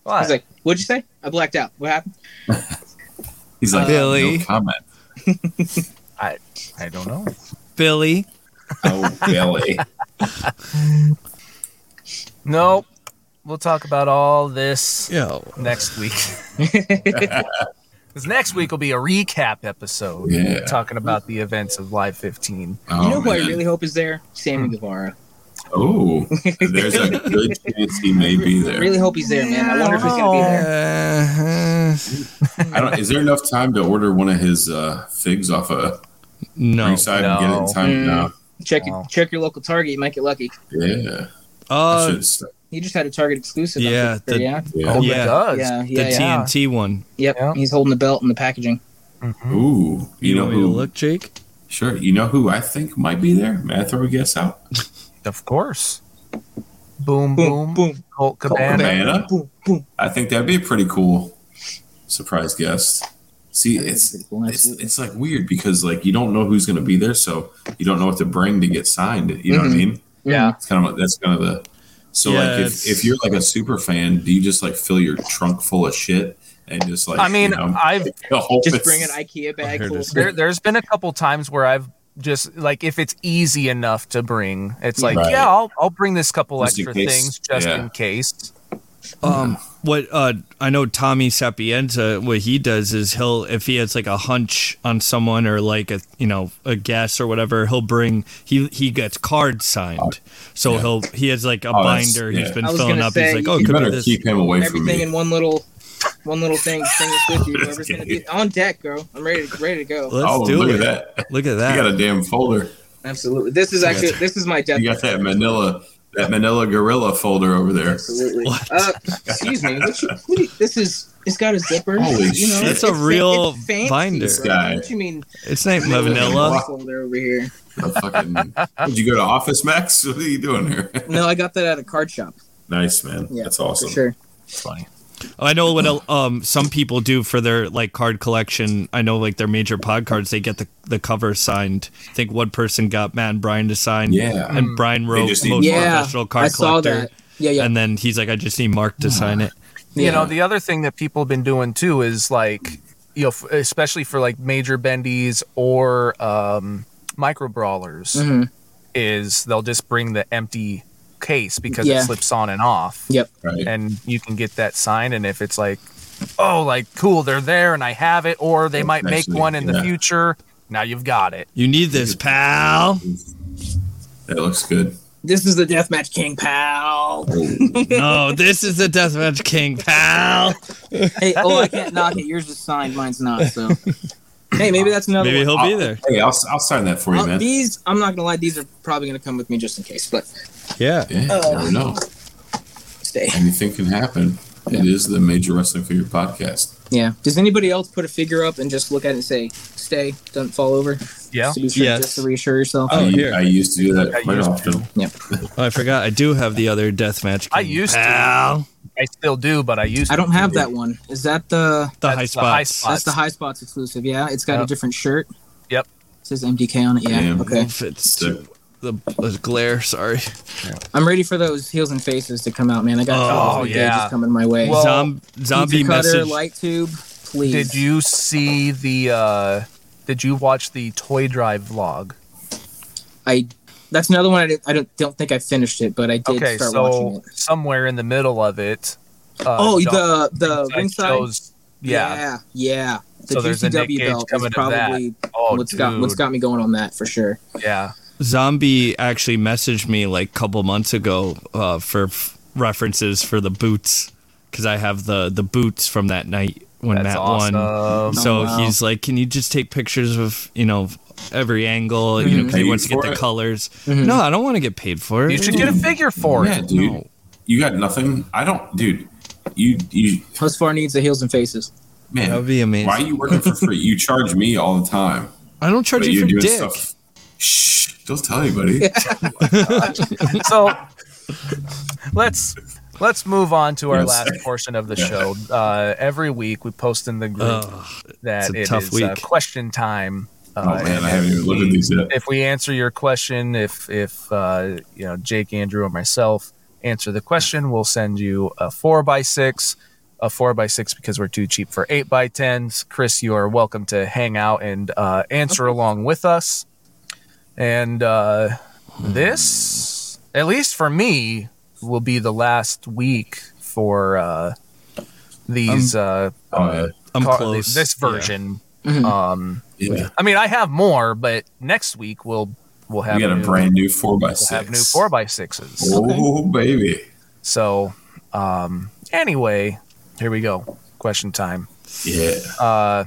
what? was like, "What'd you say?" I blacked out. What happened? He's like Billy. no comment. I don't know. Billy. Oh Billy. Nope. We'll talk about all this Yo. next week. Because next week will be a recap episode. Yeah. Talking about the events of Live 15. Oh, you know who I really hope is there? Sammy Guevara. Oh, there's a good chance he may be there. I really hope he's there, man. I wonder if he's gonna be there. Uh, I don't. Is there enough time to order one of his uh, figs off a no. ringside and get it in No. time? Mm. No. Check Wow. your, check your local Target. You might get lucky. Yeah. I Uh, should st- He just had a Target exclusive. Yeah, pretty sure, the- yeah. yeah. Oh, Yeah. it does. Yeah, the yeah, yeah. TNT one. Yep, Yeah. he's holding the belt and the packaging. Mhm. Ooh. You, know want me to who? look, Jake? Sure. You know who I think might be there? May I throw a guess out? Of course. Boom, boom, boom. Colt Cabana. Cabana? Boom, boom. I think that'd be a pretty cool surprise guest. See, it's cool, it's it's like weird because like you don't know who's going to be there, so you don't know what to bring to get signed. You know what I Mhm. mean? Yeah. It's kind of that's kind of the so Yeah, like if, if you're like a super fan, do you just like fill your trunk full of shit and just like I mean, you know, I've Just bring an IKEA bag full there, there's been a couple times where I've just like if it's easy enough to bring, it's like Right. yeah, I'll I'll bring this couple Just extra things just Yeah. in case. Um, what uh, I know Tommy Sapienza, what he does is he'll if he has like a hunch on someone or like a you know a guess or whatever, he'll bring he he gets cards signed. So Yeah. he'll he has like a Oh, binder he's yeah. been I was filling up. say, he's like, oh, You could be better this. keep him away from everything me. in one little one little thing thing with you. Whoever's gonna be on deck, bro. I'm ready to ready to go. Let's oh, do look it. at that! Look at You that. got a damn folder. Absolutely. This is actually this is my death. You got that Manila that Manila Gorilla folder over there. Absolutely. Uh, excuse me. What you, what you- this is. It's got a zipper. Holy you know, shit. That's a it's fa- real it's fancy, binder. bro. Guy. What do you mean? It's not Manila vanilla. Folder over here. Fucking, did you go to Office Max? What are you doing here? No, I got that at a card shop. nice, man. Yeah, That's awesome. For sure. It's funny. I know what um some people do for their like card collection. I know like their major pod cards, they get the the cover signed. I think one person got Matt and Brian to sign. Yeah. and Brian wrote just need most Yeah, professional card I saw collector. that. Yeah, yeah. And then he's like, I just need Mark to sign it. You know, the other thing that people have been doing too is like, you know, f- especially for like major bendies or um, micro brawlers, Mhm. is they'll just bring the empty case because Yeah. it slips on and off. Yep. Right. And you can get that sign, And if it's like, oh, like cool, they're there and I have it, or they might make Actually, one in the future, now you've got it. You need this, pal. That looks good. This is the Deathmatch King, pal. Oh. no, this is the Deathmatch King, pal. hey, oh, I can't knock it. Yours is signed. Mine's not. So, hey, maybe that's another. Maybe one. he'll be there. Hey, I'll, I'll sign that for you, Uh, man. these, I'm not gonna lie. These are probably gonna come with me just in case. But Yeah. Yeah, you never know. stay. Anything can happen. It is the Major Wrestling Figure Podcast. Yeah. Does anybody else put a figure up and just look at it and say, "Stay, doesn't fall over"? Yeah. Just to, sure, Yes. just to reassure yourself. Oh, I, here. I used to do that I quite used often. Oh, I forgot. I do have the other Deathmatch King. I used to. Pal. I still do, but I used I don't have that one. Is that the? The high the high spots. That's the high spots exclusive. Yeah, it's got a different shirt. Yep. It says MDK on it. Yeah. Damn. Okay. Fits Sick. the, the glare. Sorry. I'm ready for those heels and faces to come out, man. I got Oh, yeah. yeah. coming my way. Well, Zom- zombie Pizza cutter, message. light tube, please. Did you see the? uh Did you watch the toy drive vlog? I. That's another one. I, did, I don't don't think I finished it, but I did Okay, start watching it. somewhere in the middle of it. Uh, Oh, John- the the Inside ringside. shows- yeah. yeah, yeah. The So there's a Nick GCW Gage belt is coming of that. probably Oh, what's got what's dude. got me going on that for sure. Yeah. Zombie actually messaged me like a couple months ago uh, for f- references for the boots because I have the the boots from that night when That's Matt awesome. won. So Oh, wow. he's like, "Can you just take pictures of you know every angle? You know, 'cause he wants to get for the it? colors." Mhm. No, I don't want to get paid for it. You should get a figure for yeah, it. dude. No. You got nothing. I don't, dude. You you Husvar needs the heels and faces. Man, That would be amazing. Why are you working for free? You charge me all the time. I don't charge but you for doing dick. stuff. Shh! Don't tell anybody. so let's let's move on to our last portion of the show. Uh, every week we post in the group that it is, uh, question time. Uh, oh man, I haven't even looked at these yet. if we answer your question, if if uh, you know Jake, Andrew, or myself answer the question, we'll send you a four by six, a four by six because we're too cheap for eight by tens. Chris, you are welcome to hang out and uh, answer along with us. And uh, this, at least for me, will be the last week for uh, these. uh, Oh yeah, I'm car- close. This Yeah. version. Mhm. Um, yeah. I mean, I have more, but next week we'll we'll have We got a new- brand new four by we'll six. have new four by sixes. Oh baby, So, um, anyway, here we go. Question time. yeah. Uh,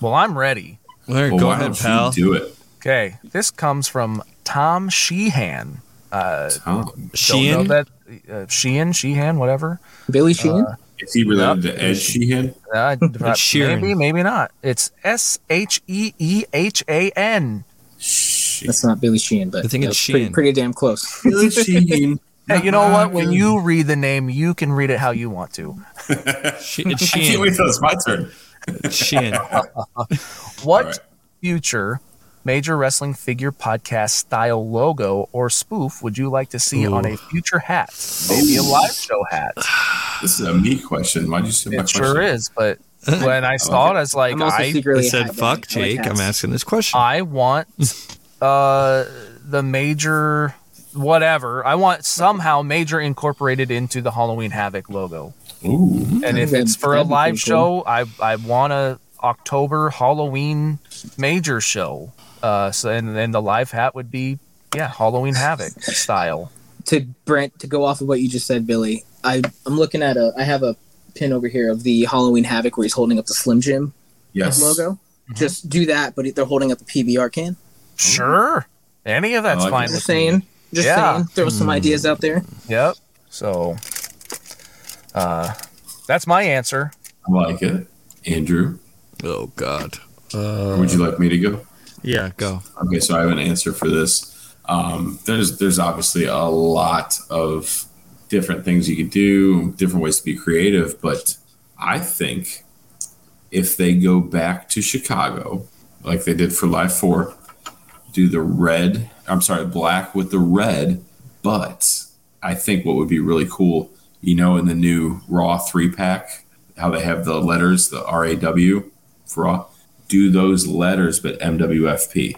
well, I'm ready. All right, Well, go ahead, pal. Do it, Okay, this comes from Tom Sheehan. Uh, Tom. Sheehan. that uh, Sheehan, Sheehan, whatever. Billy Sheehan. Is he related to Ed Sheehan? Uh, maybe, maybe not. It's S H E E H A N. That's not Billy Sheehan, but I think it's that's pretty, Sheehan. pretty damn close. Billy Sheehan. Hey, you know what? When you read the name, you can read it how you want to. She, it's I can't wait till it's my turn. Sheehan. What All right. future major wrestling figure podcast style logo or spoof would you like to see on a future hat? Maybe a live show hat. This is a me question. Why'd you say my It question? sure is, but when I saw it, I was like, I'm I, I secretly a said, "Fuck, Jake." I'm asking this question. I want uh, the major whatever. I want somehow major incorporated into the Halloween Havoc logo. Ooh. And if it's for a live show, I I want a October Halloween major show. Uh, so and then the live hat would be yeah Halloween Havoc style. to Brent to go off of what you just said, Billy. I I'm looking at a I have a pin over here of the Halloween Havoc where he's holding up the Slim Jim Yes. logo. Mm-hmm. Just do that, but they're holding up the PBR can. Sure, any of that's I like fine. it. Just saying. Just Yeah. saying. Throw some ideas out there. Yep. So, uh, that's my answer. I like it. Andrew, oh God. would you like me to go? Yeah, go. Okay, so I have an answer for this. Um, there's there's obviously a lot of different things you could do, different ways to be creative, but I think if they go back to Chicago, like they did for Live Four, do the red. I'm sorry, black with the red. But I think what would be really cool, you know, in the new Raw three pack, how they have the letters, the R A W for Raw, do those letters, but MWFP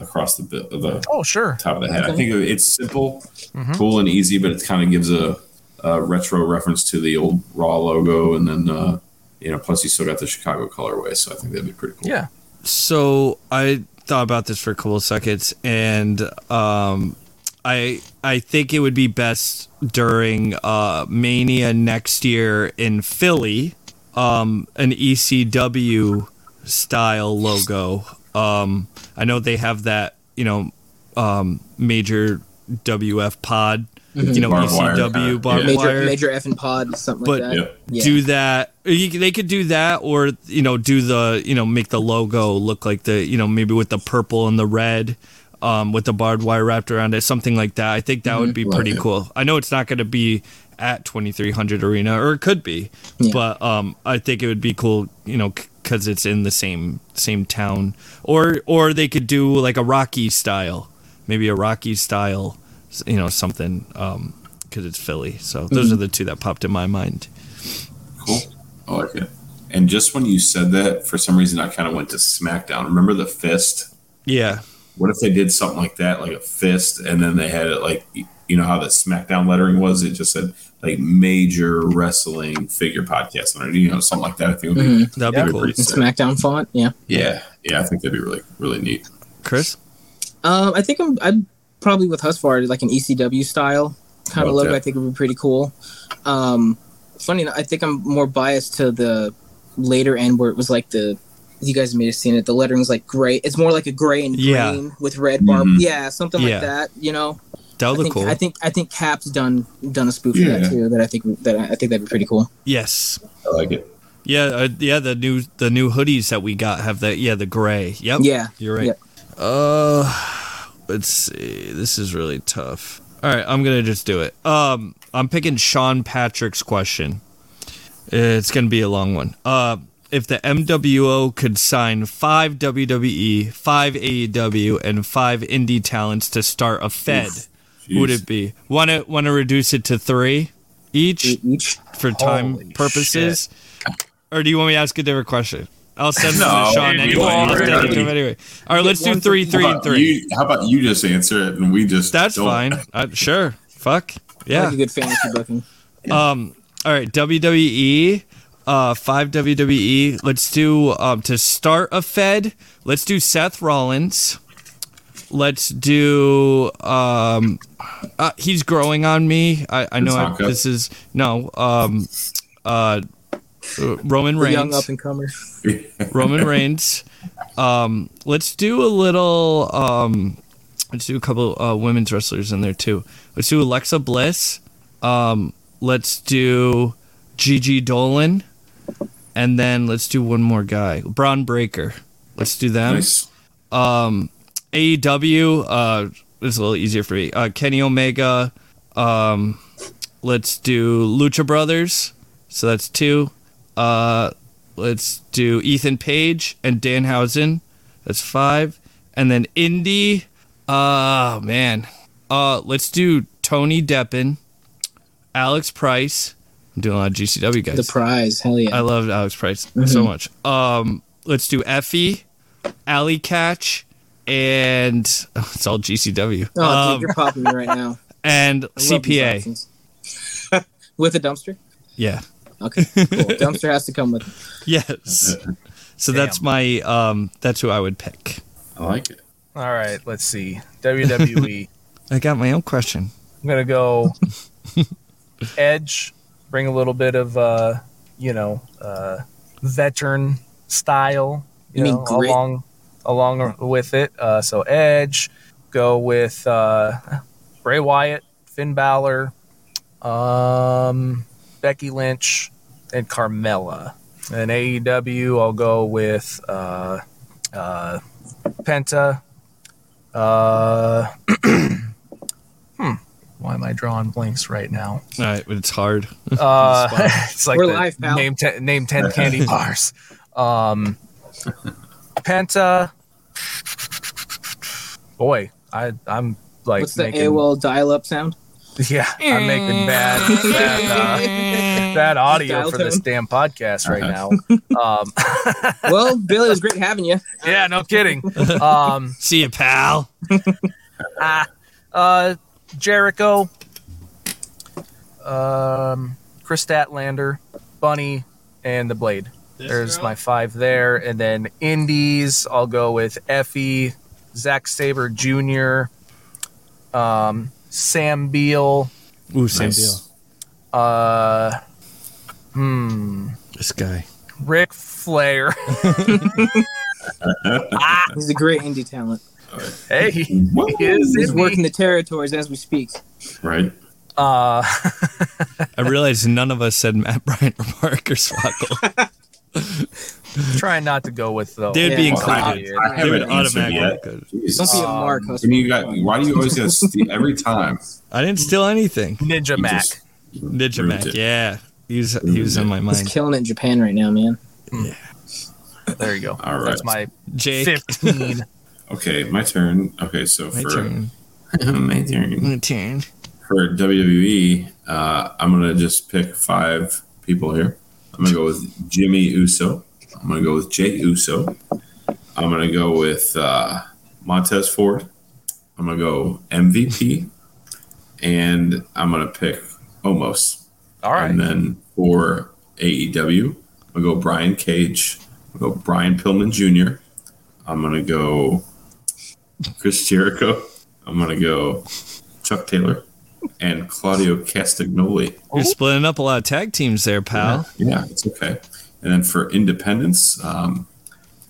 across the the Oh, sure. top of the head. I think it's simple, Mhm. cool, and easy, but it kind of gives a, a retro reference to the old Raw logo, and then uh, you know, plus you still got the Chicago colorway, so I think that'd be pretty cool. Yeah. So I thought about this for a couple of seconds, and um, I I think it would be best during uh, Mania next year in Philly, um, an ECW style logo. Um, I know they have that, you know, um, major WF pod, you know, Barbed ECW kinda, barbed yeah. Major wire major F and pod, something But- like that. Yeah. Yeah. do that they could do that or you know do the you know make the logo look like the you know maybe with the purple and the red um, with the barbed wire wrapped around it something like that i think that would be Love pretty it. cool i know it's not going to be at 2300 arena or it could be Yeah. but um, i think it would be cool you know because it's in the same same town or or they could do like a rocky style maybe a rocky style you know something um because it's philly so those are the two that popped in my mind Cool. I like it. And just when you said that, for some reason, I kind of went to SmackDown. Remember the fist? yeah What if they did something like that, like a fist, and then they had it like you know how the SmackDown lettering was? It just said like major wrestling figure podcast on it, you know, something like that. I think would be Mhm. that'd Yeah. be cool pretty And sick. SmackDown font, yeah. Yeah, yeah, I think that'd be really, really neat. chris Um, I think I'm I'm probably with Husvar like an ECW style kind of Love logo. that. I think would be pretty cool. Um, funny, enough, I think I'm more biased to the later end where it was like the you guys may have seen it. The lettering's like gray. It's more like a gray and Yeah. green with red barb. Mhm. Yeah, something Yeah. like that. You know, that would I look think cool I think I think Cap's done done a spoof of Yeah. that too. That I think that I think that'd be pretty cool. yes I like it. Yeah, uh, yeah. The new the new hoodies that we got have the yeah the gray. Yep. Yeah, you're right. yep. Uh, let's see. This is really tough. All right, I'm gonna just do it. Um, I'm picking Sean Patrick's question. It's gonna be a long one. Uh, if the MWO could sign five WWE, five AEW, and five indie talents to start a Fed, who would it be? Want to want to reduce it to three each Each. for time Holy purposes, or do you want me to ask a different question? I'll send them to Sean you anyway. I'll send it to him anyway. All right, let's do three, How three, and about, three. you, how about you just answer it and we just That's don't- fine. Uh, sure. Fuck. Yeah. like a good fantasy booking. Um. All right. WWE. Uh, five WWE. Let's do um to start a Fed. Let's do Seth Rollins. Let's do um. Uh, he's growing on me. I I know I, this is no um. Uh. Roman Reigns, young up and comer. Roman Reigns. Um, let's do a little. Um, let's do a couple uh, women's wrestlers in there too. Let's do Alexa Bliss. Um, let's do Gigi Dolin, and then let's do one more guy, Bron Breakker. Let's do them. Nice. Um, AEW. Uh, it's a little easier for me. Uh, Kenny Omega. Um, let's do Lucha Brothers. So that's two. Uh, let's do Ethan Page and Danhausen. That's five. And then Indy. Oh man. Uh, let's do Tony Deppen, Alec Price. I'm doing a lot of GCW guys. The prize. Hell yeah. I love Alec Price so much. Um, let's do Effy, Allie Katch, and oh, it's all GCW. oh, um, dude, you're popping me right now. and I CPA. With a dumpster? Yeah. Okay, cool. dumpster has to come with. Yes. So that's my um. That's who I would pick. I like it. All right, let's see. WWE. I got my own question. I'm gonna go Edge. Bring a little bit of uh, you know, uh, veteran style. You, You mean grit? along along with it. Uh, so Edge. Go with uh, Bray Wyatt, Finn Balor, um, Becky Lynch, and Carmella. And AEW, I'll go with uh, uh, Penta. Uh, hmm. Why am I drawing blanks right now? All right, but it's hard. Uh, it's like We're the live, pal. name ten, name ten candy bars. Um, Penta. Boy, I I'm like What's the making AOL dial-up sound? yeah I'm making bad bad, uh, bad audio Dial for this damn podcast right now. Um, Well, Billy, it was great having you. yeah, no kidding. Um, See you, pal. uh, Jericho, um, Kris Statlander, Bunny, and the Blade. There's my five there, and then Indies. I'll go with Effy, Zack Sabre Jr., um, Sam Beal. Ooh, Sam Nice. Beal. Uh, hmm, This guy. Ric Flair. He's a great indie talent. hey, he is He's in working the territories as we speak. Right. Uh, I realized none of us said Matt Bryant or Marcus Swaggle. trying not to go with though. They'd be Yeah. Well, I, included. I They would haven't answered automatically yet. Don't be a Um, mark, When husband. you got, why do you always get to steal every time? I didn't steal anything. Ninja You Mac. Ninja Mac. it. Yeah. He was, he was in my mind. He's killing it in Japan right now, man. Yeah. There you go. All right. That's my Jake. 15. Okay, my turn. Okay, so My for turn. my turn. My turn. for WWE, uh, I'm gonna just pick five people here. I'm gonna go with Jimmy Uso. I'm gonna go with Jay Uso. I'm gonna go with uh, Montez Ford. I'm gonna go MVP, and I'm gonna pick Omos. All right. And then for AEW, I'm gonna go Brian Cage. I'm gonna go Brian Pillman Jr. I'm gonna go Chris Jericho. I'm gonna go Chuck Taylor and Claudio Castagnoli. You're splitting up a lot of tag teams there, pal. Yeah, it's okay. And then for Independence, um,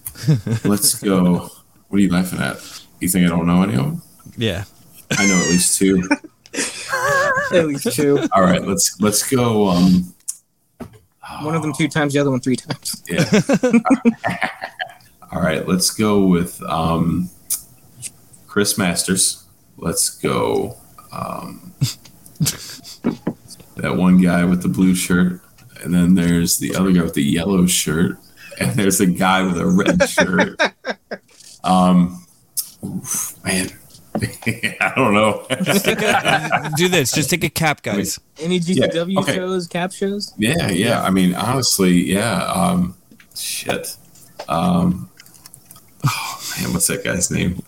let's go. What are you laughing at? You think I don't know any of them? Yeah. I know at least two. At least two. All right, let's let's go. Um, One of them two times, the other one three times. Yeah. All right, let's go with um, Chris Masters. Let's go. Um, that one guy with the blue shirt, and then there's the other guy with the yellow shirt, and there's a guy with a red shirt. Um, oof, man, I don't know. Do this. Just take a cap, guys. Any GCW okay. shows, cap shows? yeah, yeah. I mean, honestly, yeah. Um, shit. Um, oh man, what's that guy's name?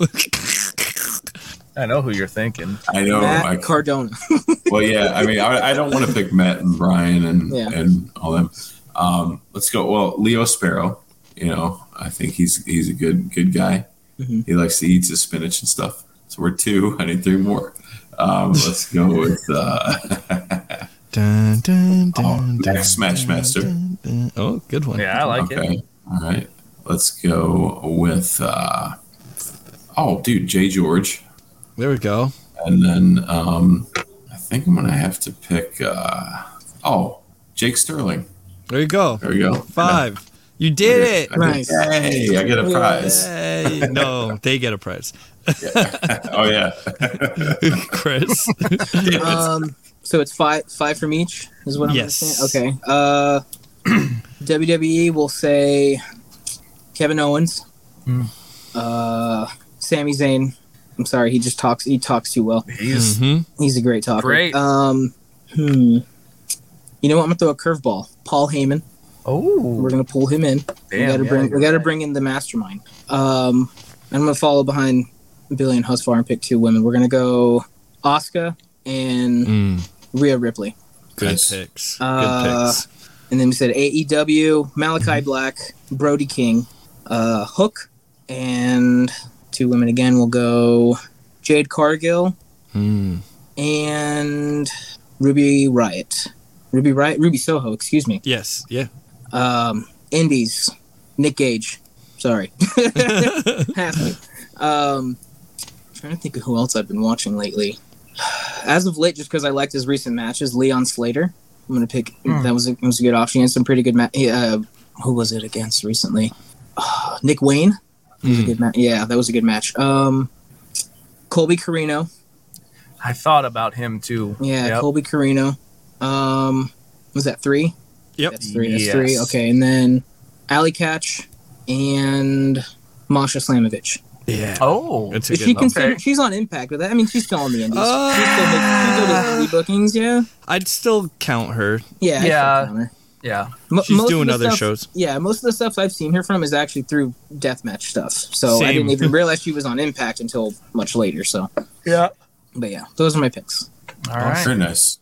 I know who you're thinking. I know. Matt I, Cardona. well, yeah. I mean, I, I don't want to pick Matt and Brian and Yeah. and all them. Um, let's go. Well, Leo Sparrow. You know, I think he's he's a good good guy. Mhm. He likes to eat his spinach and stuff. So we're two. I need three more. Um, let's go with uh, Dun, dun, oh, dun, dun, next Smash Master. dun, dun. Oh, good one. Yeah, I like it. All right. Let's go with uh, oh, dude, Jay George. There we go. And then um, I think I'm gonna have to pick. Uh, oh, Jake Sterling. There you go. There you go. Five. You did it. I did- Nice. Hey, I get a prize. Yay. No, they get a prize. oh yeah. Chris. Um, so it's five five from each is what I'm Yes. saying. Okay. Uh, WWE will say Kevin Owens. Hmm. Uh, Sami Zayn. I'm sorry, he just talks. He talks too well. He's hmm He's a great talker. Great. Um, hmm. You know what? I'm gonna throw a curveball. Paul Heyman. oh We're gonna pull him in. we gotta yeah, bring. we gotta right. bring in the mastermind. Um, I'm gonna follow behind Billy and Husvar and pick two women. We're gonna go Oscar and Mm, Rhea Ripley. good Nice. picks. Good Uh, picks. And then we said AEW, Malachi Mm-hmm. Black, Brody King, uh, Hook, and two women again. We'll go Jade Cargill Mm. and Ruby Riott. Ruby Riott? Ruby Soho, excuse me. Yes. Yeah. Um, Indies, Nick Gage. Sorry. Half me. Um, trying to think of who else I've been watching lately. As of late, just because I liked his recent matches, Leon Slater. I'm gonna pick. Hmm. That was a, was a good option. He had some pretty good match. Uh, who was it against recently? Uh, Nick Wayne. Was a Mm. good match. Yeah, that was a good match. Um, Colby Corino. I thought about him too. Yeah, Yep. Colby Corino. Um, was that three? Yep. That's three. That's Yes. three. Okay, and then Allie Katch and Masha Slamovich. Yeah. Oh, It's a good she number. considered? Okay. She's on Impact with that. I mean, she's still on the Indies. Uh, she still makes, she still does bookings. Yeah, I'd still count her. yeah, I still Yeah. Count her. yeah. Mo- She's most doing other stuff- shows. Yeah, most of the stuff I've seen her from is actually through deathmatch stuff. So I didn't even realize she was on Impact until much later. So, Yeah. but yeah, those are my picks. All right. Very nice.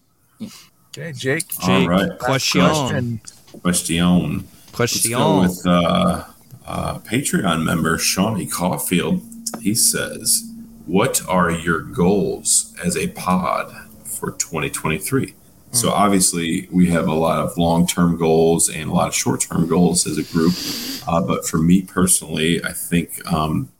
Okay, Jake. All Jake, right. question. Question. Question. Let's go with uh, uh, Patreon member Shawnee Caulfield. He says, "What are your goals as a pod for 2023?" So obviously, we have a lot of long-term goals and a lot of short-term goals as a group. Uh, but for me personally, I think um,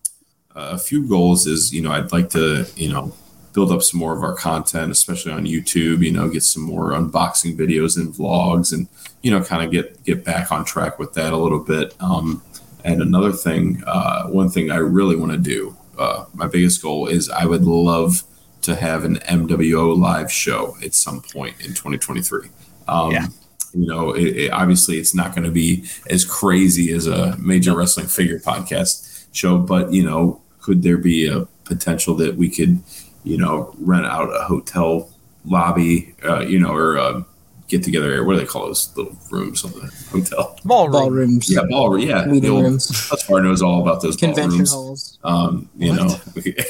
a few goals is you know I'd like to you know build up some more of our content, especially on YouTube. You know, get some more unboxing videos and vlogs, and you know, kind of get get back on track with that a little bit. Um, and another thing, uh, one thing I really want to do, uh, my biggest goal is I would love to have an MWO live show at some point in 2023. Um, Yeah. You know, it, it, obviously it's not going to be as crazy as a major wrestling figure podcast show, but you know, could there be a potential that we could, you know, rent out a hotel lobby, uh, you know, or uh, get together? area? What do they call those little rooms on the hotel? Ballroom. Ballrooms, Yeah, ball. Yeah, the meeting old- rooms, Husvar knows all about those convention ballrooms. halls. Um, you What? know, we could-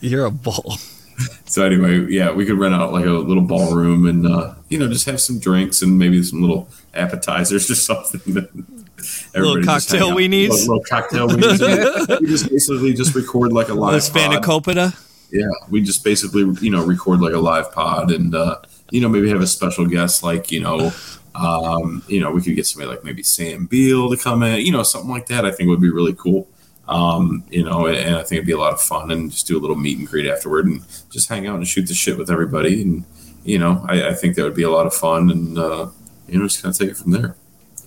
You're a bull. so anyway, yeah, we could rent out like a little ballroom and uh, you know just have some drinks and maybe some little appetizers or something. that Little cocktail out- weenies? Little, little cocktail weenies. we just basically just record like a live spanakopita. Yeah, we just basically you know record like a live pod and uh, you know maybe have a special guest like you know. Um, you know, we could get somebody like maybe Sam Beal to come in, you know, something like that. I think would be really cool. Um, you know, and I think it'd be a lot of fun and just do a little meet and greet afterward and just hang out and shoot the shit with everybody. And, you know, I, I think that would be a lot of fun. And, uh, you know, just kind of take it from there.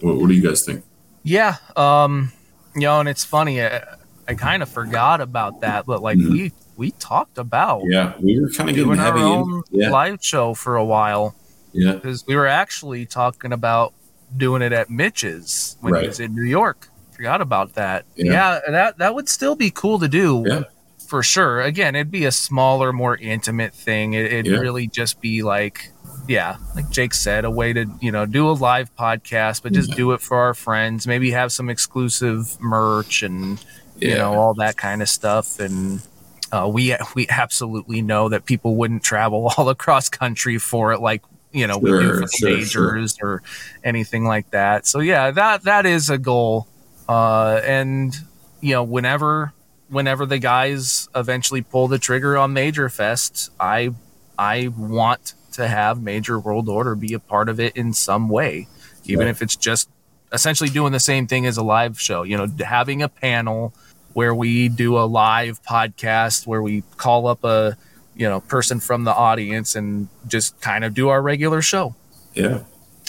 What, what do you guys think? Yeah. Um, you know, and it's funny. I, I kind of forgot about that, but like Mhm. we we talked about Yeah, we were kind of getting doing our heavy. own yeah, live show for a while yeah, because we were actually talking about doing it at Mitch's when Right. he was in New York. Forgot about that. Yeah. Yeah. that that would still be cool to do. Yeah. For sure. Again, it'd be a smaller, more intimate thing. It, it'd Yeah. really just be like, yeah, like Jake said, a way to you know do a live podcast, but just do it for our friends. Maybe have some exclusive merch and you know all that kind of stuff and uh, we we absolutely know that people wouldn't travel all across country for it like you know we do for the sure, majors or anything like that so yeah that that is a goal uh, and you know whenever whenever the guys eventually pull the trigger on major fest i i want to have major world order be a part of it in some way even if it's just essentially doing the same thing as a live show you know having a panel where we do a live podcast where we call up a you know person from the audience and just kind of do our regular show. Yeah,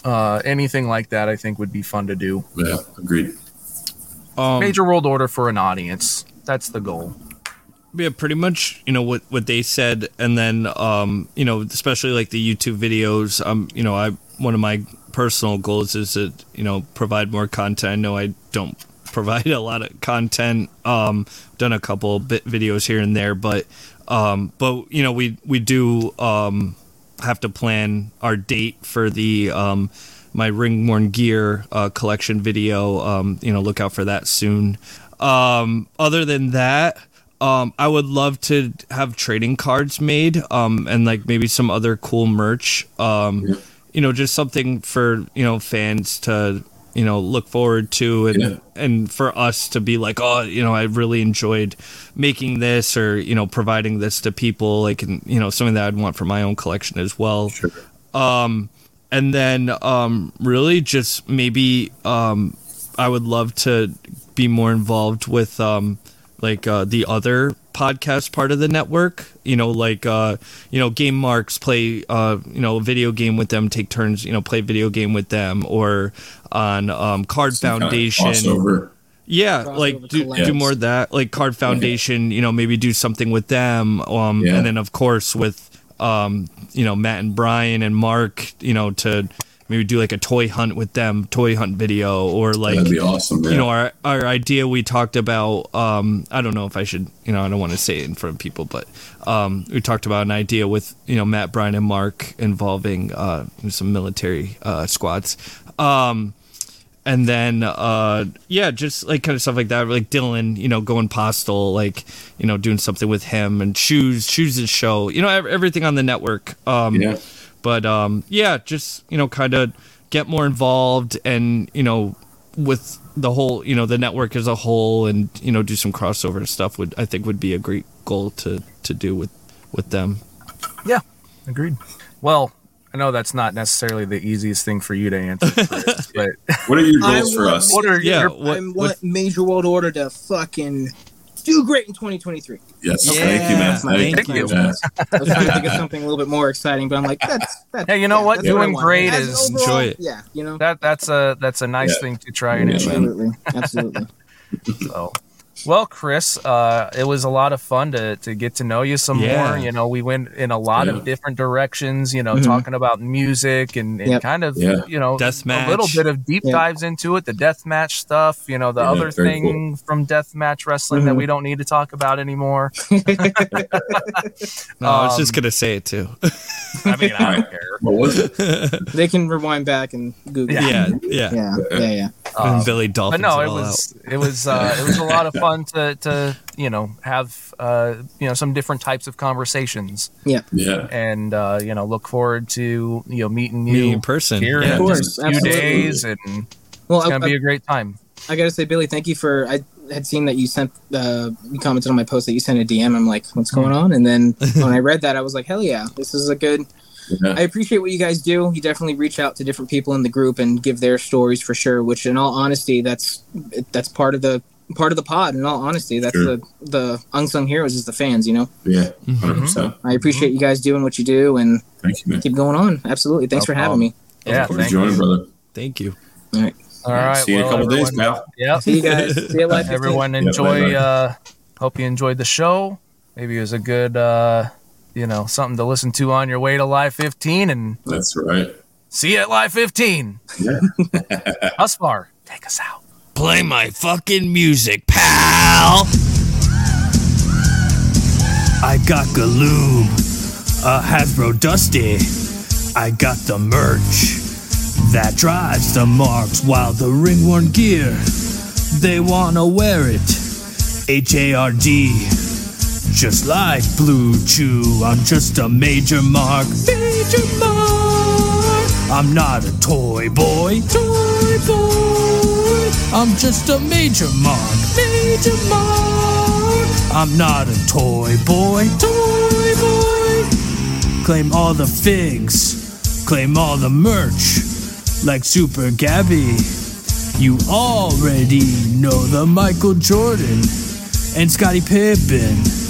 uh, anything like that i think would be fun to do. Yeah, agreed. Um, major world order for an audience that's the goal yeah, pretty much, you know, what, what they said. And then, um, you know, especially like the YouTube videos, um, you know, I, one of my personal goals is to, you know, provide more content. I know I don't provide a lot of content, um, done a couple bit videos here and there, but, um, but, you know, we, we do, um, have to plan our date for the, um, my ringworn gear uh, collection video. Um, you know, look out for that soon. Um, other than that, um, I would love to have trading cards made, um, and like maybe some other cool merch. Um, Yeah. you know, just something for you know fans to you know look forward to, and Yeah. and for us to be like, oh, you know, I really enjoyed making this, or you know, providing this to people, like, and you know, something that I'd want for my own collection as well Sure. um and then um really just maybe um i would love to be more involved with um like uh the other podcast part of the network you know like uh you know game marks play uh you know a video game with them take turns you know play a video game with them or on um card Some kind of foundation yeah, like do, collabs. do more of that. Like Card Foundation, you know, maybe do something with them. Um, Yeah. and then of course with um, you know, Matt and Brian and Mark, you know, to maybe do like a toy hunt with them, toy hunt video, or like That'd be awesome. Yeah. you know, our our idea we talked about. Um, I don't know if I should, you know, I don't want to say it in front of people, but um, we talked about an idea with you know Matt, Brian, and Mark involving uh, some military uh, squads. Um, and then uh yeah just like kind of stuff like that like dylan you know going postal like you know doing something with him and shoes shoes' show you know everything on the network. Um yeah, but um yeah just you know kind of get more involved and you know with the whole you know the network as a whole and you know do some crossover stuff would i think would be a great goal to to do with with them. Yeah, agreed. Well, I know that's not necessarily the easiest thing for you to answer, Chris, but what are your I goals for us? what are yeah your what, I what want Major World Order to fucking do great in 2023. Yes, Yeah, thank you, man. thank Thank, you. you. Yeah. I was trying to think of something a little bit more exciting, but I'm like, that's that's. Yeah, you know what? that's Doing want. great As is- overall, Enjoy it. Yeah, you know. that that's a that's a nice Yeah. thing to try and achieve. Absolutely, absolutely. So, well, Chris, uh, it was a lot of fun to to get to know you some Yeah. more. You know, we went in a lot Yeah. of different directions. You know, Mhm. talking about music and, and Yep. kind of Yeah. you know Deathmatch. a little bit of deep Yeah. dives into it. The death match stuff. You know, the Yeah, other very thing from death match wrestling that Mhm. we don't need to talk about anymore. no i was just Um, gonna say it too I mean, I don't care. What was it? they can rewind back and Google. yeah yeah, yeah, yeah, yeah. Um, billy dolphins but no, it it all was it was uh, it was a lot of fun to to you know have uh, you know some different types of conversations Yeah, yeah, and uh, you know look forward to you know meeting you meeting in person here yeah. in Of course, just a few absolutely. days and Well, it's gonna I, be a great time. I gotta say, Billy, thank you for. I had seen that you sent. Uh, you commented on my post that you sent a DM. I'm like, what's going on? And then when I read that, I was like, hell yeah, this is a good. Yeah. I appreciate what you guys do. You definitely reach out to different people in the group and give their stories for sure. Which, in all honesty, that's that's part of the part of the pod. In all honesty, that's Sure. the the unsung heroes is the fans. You know, yeah, Mm-hmm. I appreciate you guys doing what you do and Thank you, man. keep going on. Absolutely, thanks No for having me. Yeah, For thank joining, you. brother. Thank you. All right. All right. See you in a well, couple days, everyone- pal. Yep. See you guys. See you live. Everyone Yeah, enjoy. bye-bye. uh, hope you enjoyed the show. Maybe it was a good, uh, you know, something to listen to on your way to Live 15, and That's right. see you at Live 15. Yeah. Husvar, take us out. Play my fucking music, pal. I got Galoob, a Hasbro Dusty. I got the merch that drives the marks while the ringworn gear, they wanna wear it. H A R D, just like Blue Chew. I'm just a major mark, major mark. I'm not a toy boy, toy boy. I'm just a major mark, major mark. I'm not a toy boy, toy boy. Claim all the figs, claim all the merch, like Super Gabby. You already know the Michael Jordan and Scottie Pippen